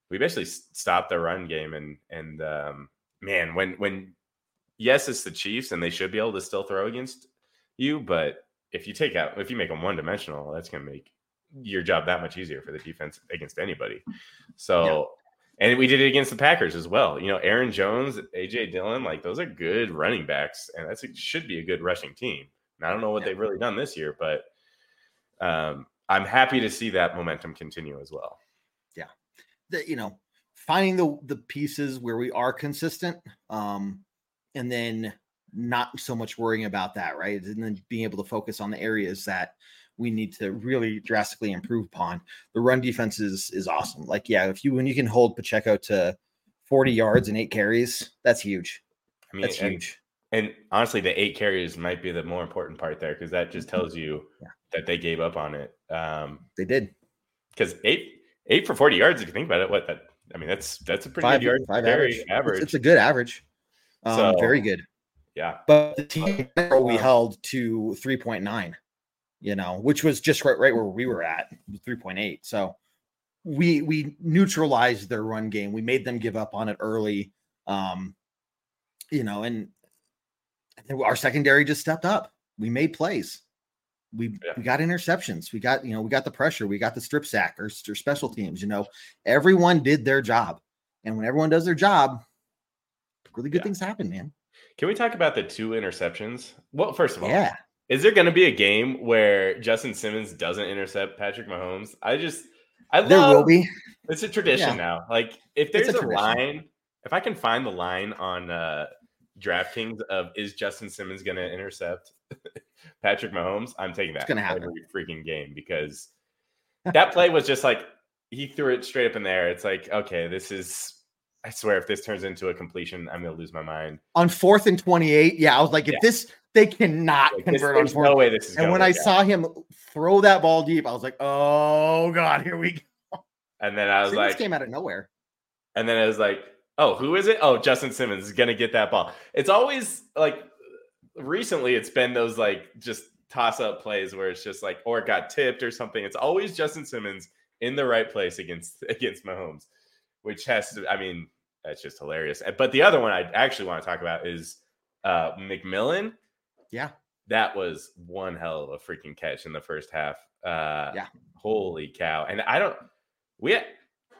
B: we basically stopped the run game. And, and, um, man, when, when, yes, it's the Chiefs and they should be able to still throw against you. But if you take out, if you make them one dimensional, that's going to make your job that much easier for the defense against anybody. So, yeah. and we did it against the Packers as well. You know, Aaron Jones, AJ Dillon, like those are good running backs, and that's a, should be a good rushing team. And I don't know what yeah. they've really done this year, but um, I'm happy to see that momentum continue as well.
A: Yeah, the, you know, finding the the pieces where we are consistent, um, and then not so much worrying about that, right? And then being able to focus on the areas that we need to really drastically improve upon. The run defense is is awesome. Like, yeah, if you when you can hold Pacheco to 40 yards and eight carries, that's huge. I mean, that's
B: and,
A: huge.
B: And honestly, the eight carries might be the more important part there because that just mm-hmm. tells you yeah. that they gave up on it. Um,
A: they did
B: because eight eight for 40 yards. If you think about it, what that I mean, that's that's a pretty five, good yard five average. average.
A: It's, it's, a good average. Um, so, very good.
B: Yeah.
A: But the team we held to 3.9 you know, which was just right, right where we were at, 3.8. So we we neutralized their run game. We made them give up on it early. Um, you know, and our secondary just stepped up. We made plays. We, yeah. we got interceptions. We got, you know, we got the pressure. We got the strip sack or, or special teams. You know, everyone did their job. And when everyone does their job, really good yeah. things happen, man.
B: Can we talk about the two interceptions? Well, first of all,
A: yeah.
B: Is there going to be a game where Justin Simmons doesn't intercept Patrick Mahomes? I just, I love,
A: there will be.
B: It's a tradition yeah. now. Like if there's a, a line, if I can find the line on uh, DraftKings of is Justin Simmons going to intercept Patrick Mahomes, I'm taking that
A: it's gonna happen.
B: every freaking game because that play was just like he threw it straight up in the air. It's like okay, this is. I swear, if this turns into a completion, I'm gonna lose my mind.
A: On fourth and 28, yeah, I was like, if yeah. this they cannot like convert
B: this, on No way this is.
A: And when I saw him throw that ball deep, I was like, "Oh God, here we
B: go." And then I was Simmons like,
A: "Came out of nowhere."
B: And then I was like, "Oh, who is it? Oh, Justin Simmons is gonna get that ball." It's always like recently, it's been those like just toss up plays where it's just like, or it got tipped or something. It's always Justin Simmons in the right place against against Mahomes, which has to. I mean, that's just hilarious. But the other one I actually want to talk about is uh, McMillian
A: yeah.
B: That was one hell of a freaking catch in the first half. Uh,
A: yeah.
B: Holy cow. And I don't, we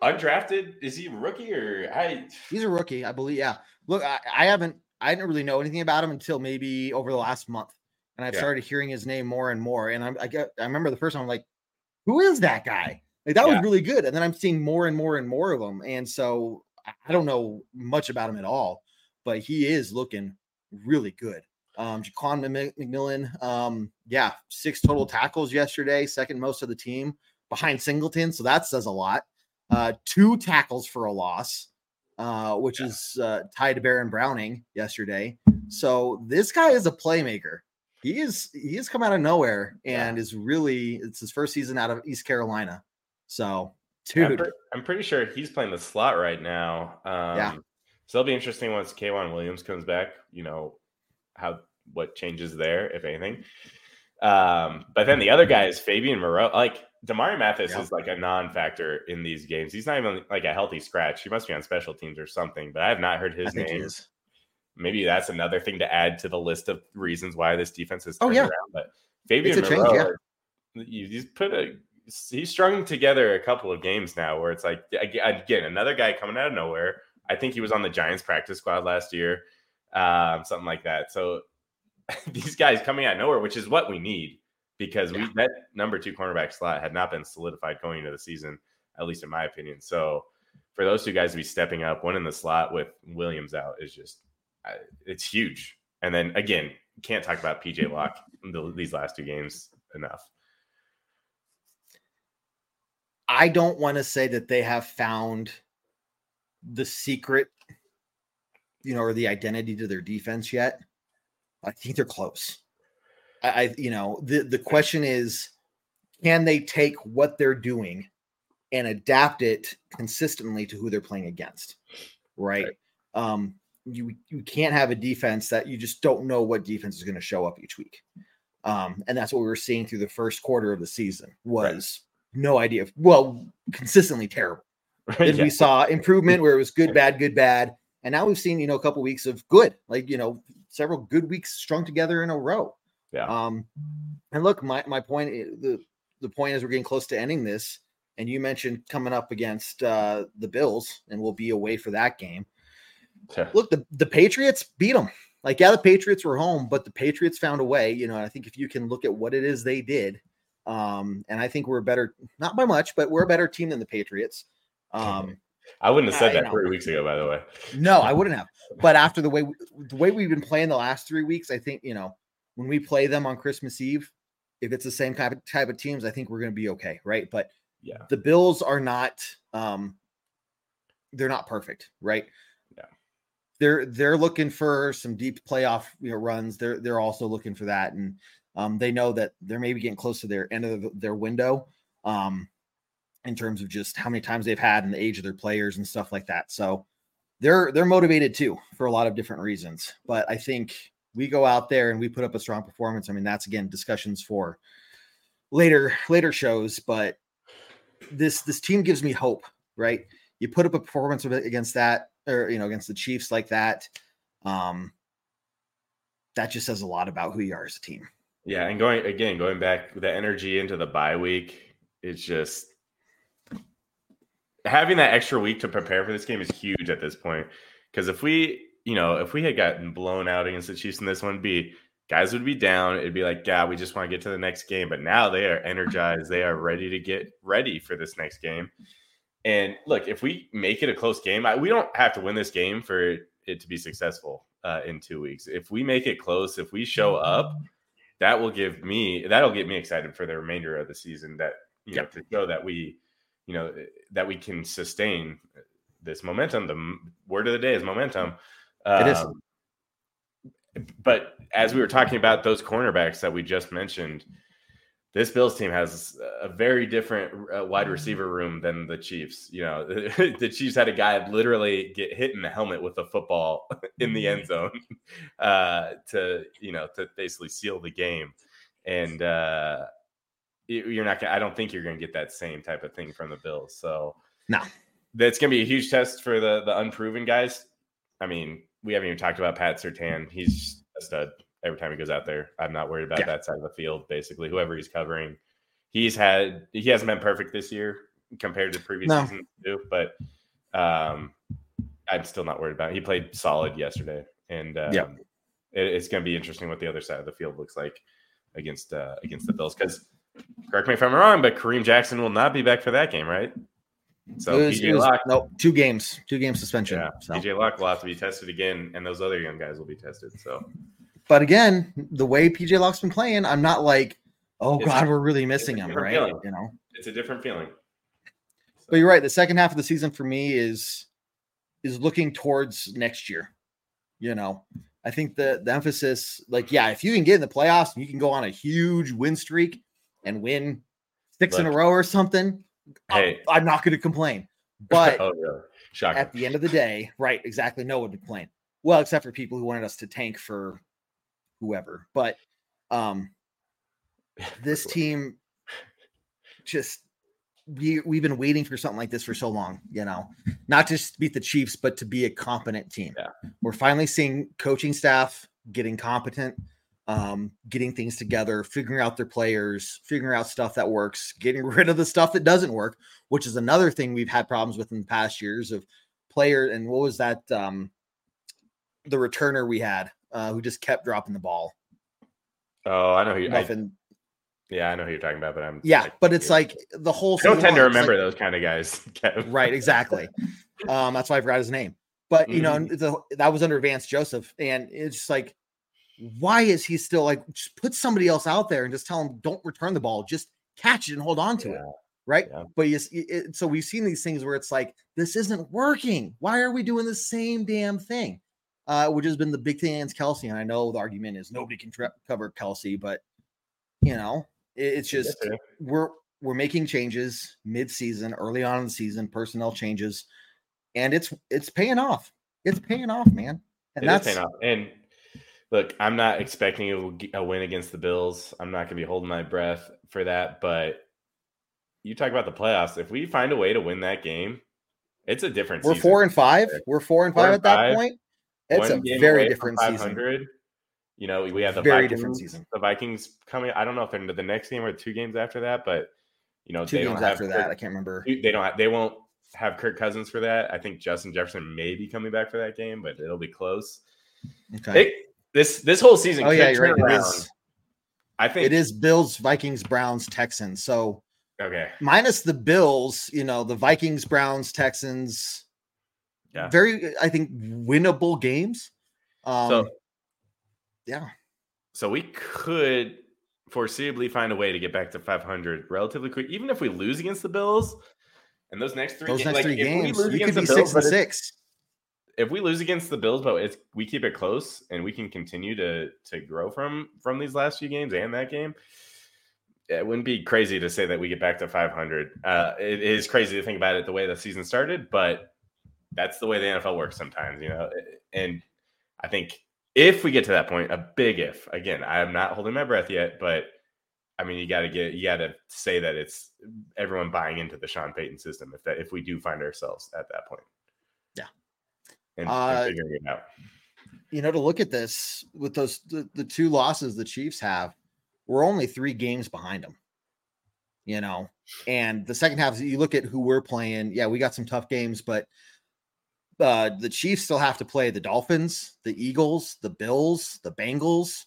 B: undrafted, is he a rookie or I?
A: He's a rookie, I believe. Yeah. Look, I, I haven't, I didn't really know anything about him until maybe over the last month. And I've yeah. started hearing his name more and more. And I'm, I get, I remember the first time I'm like, who is that guy? Like that yeah. was really good. And then I'm seeing more and more and more of them. And so I don't know much about him at all, but he is looking really good. Um, Ja'Quan McMillian, um, yeah, six total tackles yesterday, second most of the team behind Singleton. So that says a lot. Uh, two tackles for a loss, uh, which yeah. is uh, tied to Baron Browning yesterday. So this guy is a playmaker. he is he has come out of nowhere and yeah. is really it's his first season out of East Carolina. So, dude,
B: I'm, pre- I'm pretty sure he's playing the slot right now. Um, yeah. So it'll be interesting once K'Waun Williams comes back. You know how what changes there, if anything. Um, but then the other guy is Fabian Moreau. Like Damarri Mathis yeah. is like a non-factor in these games. He's not even like a healthy scratch. He must be on special teams or something. But I have not heard his name. Maybe that's another thing to add to the list of reasons why this defense is.
A: Oh yeah,
B: around. but Fabian Moreau, change, yeah. he's put a he's strung together a couple of games now where it's like again another guy coming out of nowhere. I think he was on the Giants practice squad last year, um, something like that. So these guys coming out of nowhere, which is what we need because yeah. we that number two cornerback slot had not been solidified going into the season, at least in my opinion. So for those two guys to be stepping up, one in the slot with Williams out is just it's huge. And then again, can't talk about PJ Locke these last two games enough.
A: I don't want to say that they have found the secret, you know, or the identity to their defense yet. I think they're close. I, I you know, the the question is, can they take what they're doing and adapt it consistently to who they're playing against? Right. right. Um, you you can't have a defense that you just don't know what defense is going to show up each week. Um, and that's what we were seeing through the first quarter of the season was right. no idea. Well, consistently terrible. Then yeah. we saw improvement where it was good, bad, good, bad, and now we've seen you know a couple weeks of good, like you know several good weeks strung together in a row.
B: Yeah.
A: Um, and look, my my point the the point is we're getting close to ending this, and you mentioned coming up against uh, the Bills, and we'll be away for that game. Yeah. Look, the, the Patriots beat them. Like, yeah, the Patriots were home, but the Patriots found a way. You know, I think if you can look at what it is they did, um, and I think we're better, not by much, but we're a better team than the Patriots. Um,
B: I wouldn't have said that three weeks ago, by the way.
A: No, I wouldn't have. But after the way we, the way we've been playing the last three weeks, I think you know when we play them on Christmas Eve, if it's the same type of type of teams, I think we're going to be okay, right? But
B: yeah,
A: the Bills are not. um They're not perfect, right? Yeah. They're they're looking for some deep playoff you know, runs. They're they're also looking for that, and um, they know that they're maybe getting close to their end of their window um, in terms of just how many times they've had and the age of their players and stuff like that. So they're they're motivated too for a lot of different reasons. But I think we go out there and we put up a strong performance. I mean, that's again discussions for later later shows, but this this team gives me hope, right? You put up a performance against that or you know against the Chiefs like that, um, that just says a lot about who you are as a team.
B: Yeah, and going again, going back the energy into the bye week, it's just having that extra week to prepare for this game is huge at this point. Because if we, you know, if we had gotten blown out against the Chiefs in this one, be guys would be down. It'd be like, yeah, we just want to get to the next game. But now they are energized. They are ready to get ready for this next game. And look, if we make it a close game, I, we don't have to win this game for it to be successful uh, in two weeks. If we make it close, if we show up, that will give me that'll get me excited for the remainder of the season. That you know to show that we, you know, that we can sustain this momentum. The word of the day is momentum.
A: Um, it is. Um,
B: but as we were talking about those cornerbacks that we just mentioned, this Bills team has a very different uh, wide receiver room than the Chiefs. You know, the Chiefs had a guy literally get hit in the helmet with a football in the end zone uh, to, you know, to basically seal the game. And uh, you're not gonna, I don't think you're going to get that same type of thing from the Bills. So,
A: no,
B: that's going to be a huge test for the, the unproven guys. I mean, we haven't even talked about Pat Surtain. He's a stud every time he goes out there. I'm not worried about yeah. that side of the field. Basically, whoever he's covering, he's had he hasn't been perfect this year compared to previous no. seasons too, but um, I'm still not worried about. It. He played solid yesterday, and um, yeah, it, it's going to be interesting what the other side of the field looks like against uh, against the Bills. Because correct me if I'm wrong, but Kareem Jackson will not be back for that game, right?
A: So was, PJ Locke, no, two games, two game suspension.
B: Yeah,
A: so.
B: PJ Locke will have to be tested again, and those other young guys will be tested. So
A: but again, the way PJ Locke's been playing, I'm not like, oh it's god, a, we're really missing him, right?
B: Feeling.
A: You know,
B: it's a different feeling.
A: So. But you're right. The second half of the season for me is is looking towards next year. You know, I think the the emphasis, like, yeah, if you can get in the playoffs and you can go on a huge win streak and win six in a row or something, I'm- I'm, not going to complain. But
B: oh? Shocking.
A: at the end of the day, right, exactly, no one would complain. Well, except for people who wanted us to tank for whoever. But um, this team just we we've been waiting for something like this for so long, you know, not just beat the Chiefs, but to be a competent team.
B: Yeah.
A: We're finally seeing coaching staff getting competent, um, getting things together, figuring out their players, figuring out stuff that works, getting rid of the stuff that doesn't work, which is another thing we've had problems with in the past years of player. And what was that? Um, the returner we had uh, who just kept dropping the ball.
B: oh, I know who. You, I,
A: Nothing.
B: yeah, I know who you're talking about, but I'm.
A: yeah,
B: I-
A: but it's like the whole.
B: I don't tend to
A: it's like-
B: remember those kind of guys.
A: Right, exactly. um, that's why I forgot his name. But you know, the, that was under Vance Joseph, and it's just like, why is he still like? Just put somebody else out there and just tell him don't return the ball, just catch it and hold on to it, right?
B: Yeah.
A: But you, it, so we've seen these things where it's like this isn't working. Why are we doing the same damn thing? Uh, which has been the big thing against Kelce, and I know the argument is nobody can tra- cover Kelce, but you know, it, it's just
B: sir.
A: we're we're making changes mid-season, early on in the season, personnel changes, and it's it's paying off. It's paying off, man. And
B: It
A: that's
B: paying off. And look, I'm not expecting a win against the Bills. I'm not going to be holding my breath for that. But you talk about the playoffs. If we find a way to win that game, it's a different.
A: we're
B: season.
A: four and five. We're four and
B: Four
A: five
B: and
A: at that
B: five.
A: point. It's
B: One
A: a very different season.
B: You know, we have the
A: Very
B: Vikings,
A: different season.
B: The Vikings coming. I don't know if they're into the next game or two games after that, but you know,
A: Two
B: they
A: games
B: don't have
A: after
B: Kirk-
A: that, I can't remember.
B: They don't. Have, they won't have Kirk Cousins for that. I think Justin Jefferson may be coming back for that game, but it'll be close.
A: Okay.
B: It, this this whole season.
A: Oh yeah, you're right.
B: around.
A: is,
B: I think
A: it is Bills, Vikings, Browns, Texans. So
B: okay.
A: minus the Bills, you know, the Vikings, Browns, Texans.
B: Yeah.
A: Very, I think, winnable games. Um,
B: So
A: yeah.
B: so we could foreseeably find a way to get back to 500 relatively quick, even if we lose against the Bills. And those next three,
A: those
B: ga-
A: next
B: like,
A: three
B: we
A: games, you could be
B: Bills,
A: six and six.
B: If we lose against the Bills, but it's we keep it close and we can continue to to grow from from these last few games and that game. It wouldn't be crazy to say that we get back to 500. Uh, it is crazy to think about it the way the season started, but that's the way the NFL works sometimes, you know. And I think if we get to that point, a big if. Again, I'm not holding my breath yet, but I mean, you got to get you got to say that it's everyone buying into the Sean Payton system if that if we do find ourselves at that point. And,
A: Uh,
B: and figuring it out.
A: you know, to look at this with those the, the two losses the Chiefs have, we're only three games behind them. You know, and the second half, you look at who we're playing. Yeah, we got some tough games, but uh, the Chiefs still have to play the Dolphins, the Eagles, the Bills, the Bengals,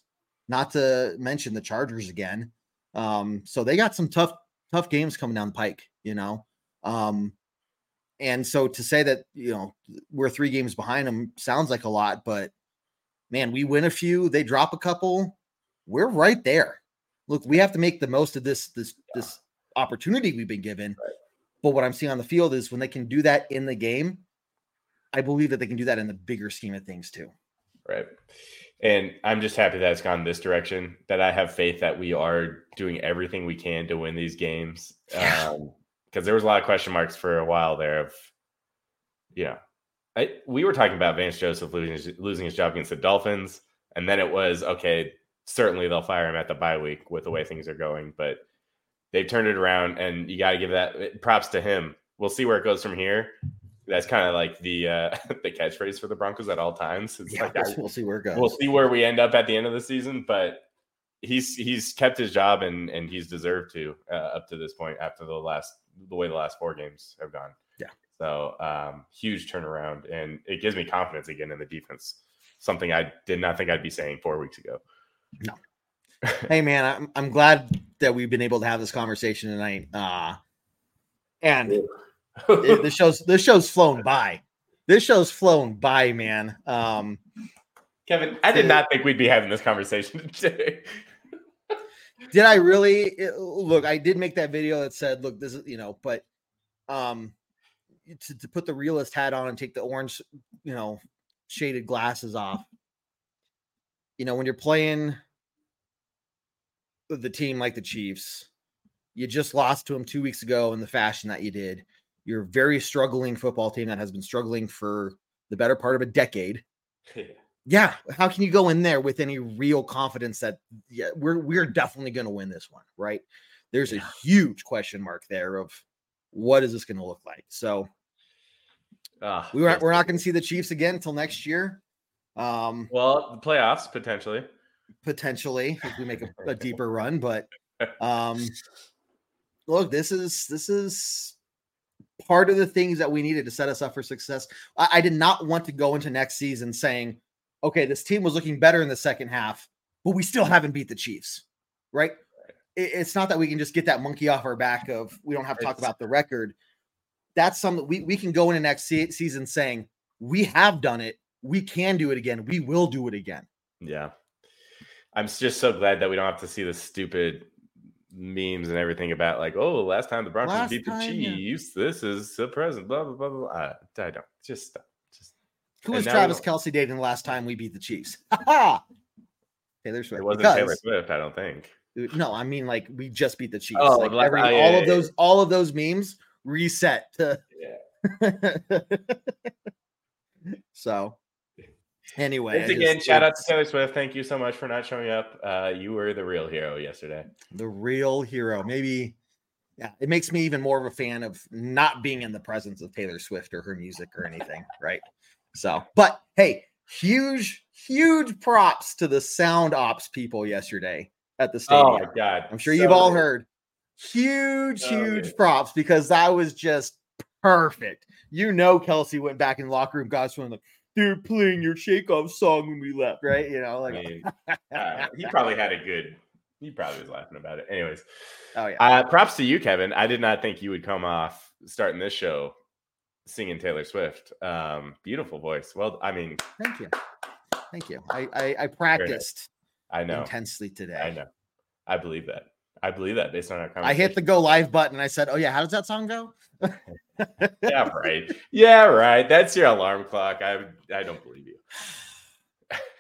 A: not to mention the Chargers again. Um, so they got some tough, tough games coming down the pike, you know. Um, and so to say that, you know, we're three games behind them sounds like a lot, but man, we win a few, they drop a couple, we're right there. Look, we have to make the most of this this this opportunity we've been given. But what I'm seeing on the field is when they can do that in the game, I believe that they can do that in the bigger scheme of things too.
B: Right. And I'm just happy that it's gone this direction, that I have faith that we are doing everything we can to win these games.
A: Yeah.
B: Um, because there was a lot of question marks for a while there of, you know, I, we were talking about Vance Joseph losing his, losing his job against the Dolphins. And then it was, okay, certainly they'll fire him at the bye week with the way things are going. But they've turned it around and you got to give that props to him. We'll see where it goes from here. That's kind of like the uh, the catchphrase for the Broncos at all times. It's
A: Yeah,
B: like, I-
A: we'll see where it goes.
B: we'll see where we end up at the end of the season, but he's he's kept his job and and he's deserved to uh, up to this point after the last the way the last four games have gone.
A: Yeah.
B: So um, huge turnaround, and it gives me confidence again in the defense. Something I did not think I'd be saying four weeks ago. No.
A: hey man, I'm I'm glad that we've been able to have this conversation tonight. Uh and it, this show's this show's flown by. This show's flown by, man. Um
B: Kevin, I did not think we'd be having this conversation today.
A: Did I really it- look? I did make that video that said, "Look, this is you know," but um, to, to put the realist hat on and take the orange, you know, shaded glasses off. you know, when you're playing the team like the Chiefs, you just lost to them two weeks ago in the fashion that you did. You're a very struggling football team that has been struggling for the better part of a decade. yeah, how can you go in there with any real confidence that yeah, we're we're definitely going to win this one, right? There's a huge question mark there of what is this going to look like. So uh, we were, we're not going to see the Chiefs again until next year.
B: Um, well, the playoffs potentially,
A: potentially if we make a, a deeper run, but um, look, this is this is part of the things that we needed to set us up for success. I, I, did not want to go into next season saying, okay, this team was looking better in the second half, but we still haven't beat the Chiefs, right? It's not that we can just get that monkey off our back of we don't have to talk about the record. That's something we, we can go into next se- season saying, we have done it. We can do it again. We will do it again.
B: Yeah. I'm just so glad that we don't have to see the stupid memes and everything about like, oh, last time the Broncos last beat the time, Chiefs, yeah. this is the present, blah blah blah blah. I, I don't just stop.
A: Who was Travis Kelce dating the last time we beat the Chiefs? Taylor
B: Swift. It wasn't because, Taylor Swift, I don't think.
A: No, I mean like we just beat the Chiefs. Oh, like every, oh, yeah, all yeah, of those, all of those memes reset to. Yeah. so Anyway,
B: Once again, just, shout out to Taylor Swift. Thank you so much for not showing up. Uh, you were the real hero yesterday.
A: The real hero. Maybe, yeah, it makes me even more of a fan of not being in the presence of Taylor Swift or her music or anything, right? So, but hey, huge, huge props to the sound ops people yesterday at the stadium. Oh
B: my god!
A: I'm sure so you've all good. heard. Huge, so huge good. props because that was just perfect. You know, Kelce went back in the locker room, guys, from the they're playing your shake off song when we left, right? You know, like I mean,
B: uh, he probably had a good. He probably was laughing about it. Anyways, oh yeah. Uh, props to you, Kevin. I did not think you would come off starting this show singing Taylor Swift. Um, beautiful voice. Well, I mean,
A: thank you, thank you. I I, I practiced.
B: I know
A: intensely today.
B: I know. I believe that. I believe that based on our
A: conversation. I hit the go live button. I said, "Oh yeah, how does that song go?"
B: yeah, right. Yeah, right. That's your alarm clock. I I don't believe you.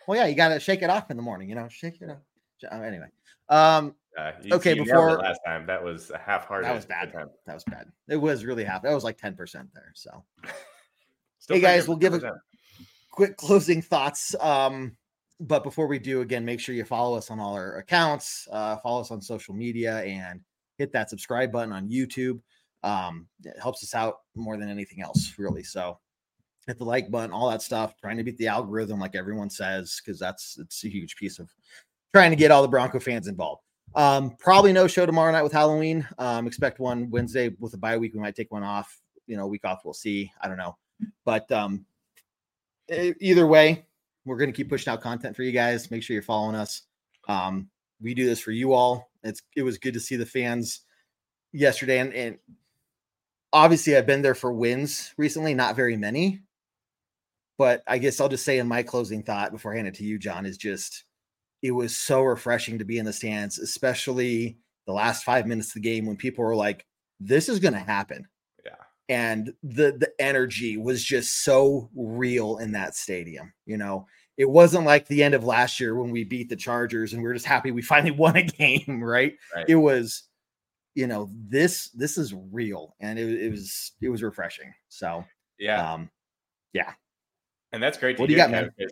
A: well, yeah, you got to shake it off in the morning. You know, shake it off. Uh, anyway, um, uh,
B: okay. Before last time, that was a half-hearted.
A: That was bad. Attempt. That was bad. It was really half. That was like ten percent there. So, hey guys, we'll give a quick closing thoughts. Um, but before we do, again, make sure you follow us on all our accounts, uh, follow us on social media, and hit that subscribe button on YouTube. Um, it helps us out more than anything else, really. So hit the like button, all that stuff, trying to beat the algorithm, like everyone says, because that's it's a huge piece of trying to get all the Bronco fans involved. Um, probably no show tomorrow night with Halloween. Um, expect one Wednesday with a bye week. We might take one off, you know, week off. We'll see. I don't know. But um, either way, we're going to keep pushing out content for you guys. Make sure you're following us. Um, we do this for you all. It's it was good to see the fans yesterday, and, and obviously I've been there for wins recently, not very many. But I guess I'll just say in my closing thought before I hand it to you, Jon, is just it was so refreshing to be in the stands, especially the last five minutes of the game when people were like, "This is going to happen."
B: Yeah,
A: and the the energy was just so real in that stadium. You know, it wasn't like the end of last year when we beat the Chargers and we are just happy we finally won a game, right? right. It was you know this this is real and it, it was it was refreshing so
B: yeah
A: um yeah
B: and that's great
A: to what hear, do you got man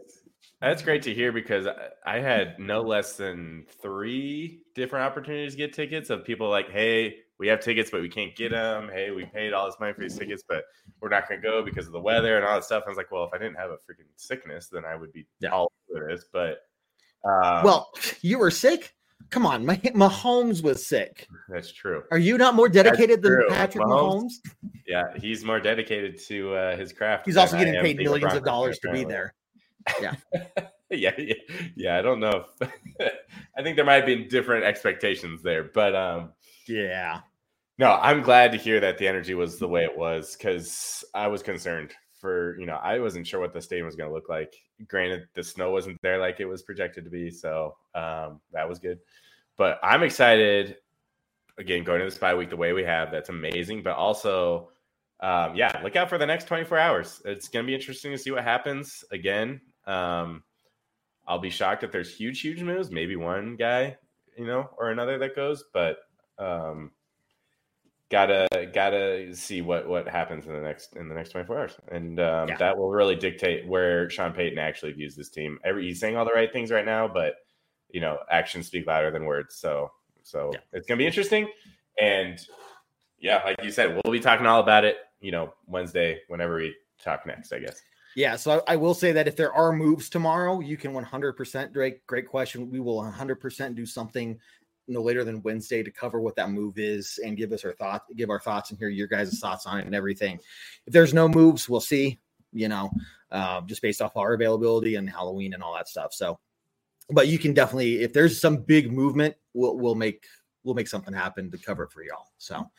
B: that's great to hear because I had no less than three different opportunities to get tickets of people like, hey, we have tickets, but we can't get them. Hey, we paid all this money for these tickets, but we're not going to go because of the weather and all that stuff. I was like, well, if I didn't have a freaking sickness, then I would be yeah. all over this. But
A: um, well, you were sick. Come on, my Mahomes was sick.
B: That's true.
A: Are you not more dedicated than Patrick Mahomes, Mahomes?
B: Yeah, he's more dedicated to uh, his craft.
A: He's also getting paid millions of dollars to be there.
B: Yeah. yeah, yeah, yeah. I don't know. If, I think there might have been different expectations there, but um,
A: yeah.
B: No, I'm glad to hear that the energy was the way it was because I was concerned for you know I wasn't sure what the stadium was going to look like. Granted, the snow wasn't there like it was projected to be, so um, that was good. But I'm excited. Again, going to this bye week the way we have, that's amazing. But also, um, yeah, look out for the next 24 hours. It's going to be interesting to see what happens. Again, um, I'll be shocked if there's huge, huge moves. Maybe one guy, you know, or another that goes, but um, gotta gotta see what what happens in the next in the next 24 hours, and um,
A: Yeah.
B: that will really dictate where Sean Payton actually views this team. Every he's saying all the right things right now, but you know, actions speak louder than words. So so
A: Yeah.
B: it's gonna be interesting, and yeah, like you said, we'll be talking all about it. You know, Wednesday whenever we talk next, I guess.
A: Yeah, so I, I will say that if there are moves tomorrow, you can 100% Drake. Great question. We will 100% do something no later than Wednesday to cover what that move is and give us our thought, give our thoughts and hear your guys' thoughts on it and everything. If there's no moves, we'll see. You know, uh, just based off our availability and Halloween and all that stuff. So, but you can definitely, if there's some big movement, we'll we'll make we'll make something happen to cover it for y'all. So,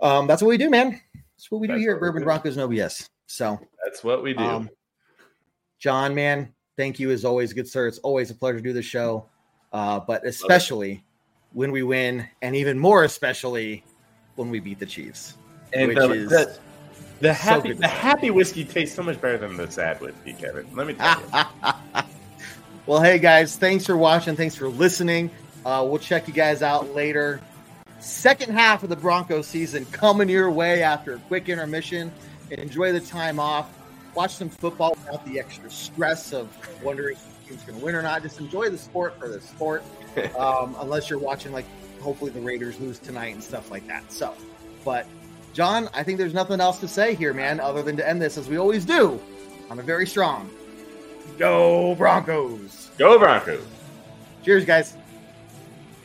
A: um, that's what we do, man. That's what we do
B: That's
A: here at Bourbon. Broncos No BS. So.
B: That's what we do.
A: Um, Jon, man, thank you as always, good sir. It's always a pleasure to do the show, uh, but especially when we win, and even more especially when we beat the Chiefs.
B: and
A: which
B: the,
A: is
B: the, the happy
A: good.
B: the happy whiskey tastes so much better than the sad whiskey, Kevin. Let me tell you.
A: well, hey guys, thanks for watching. Thanks for listening. Uh, we'll check you guys out later. Second half of the Broncos season coming your way after a quick intermission. Enjoy the time off. Watch some football without the extra stress of wondering if the team's going to win or not. Just enjoy the sport for the sport. um, unless you're watching, like, hopefully the Raiders lose tonight and stuff like that. So, but Jon, I think there's nothing else to say here, man, other than to end this as we always do on a very strong Go Broncos.
B: Go Broncos.
A: Cheers, guys.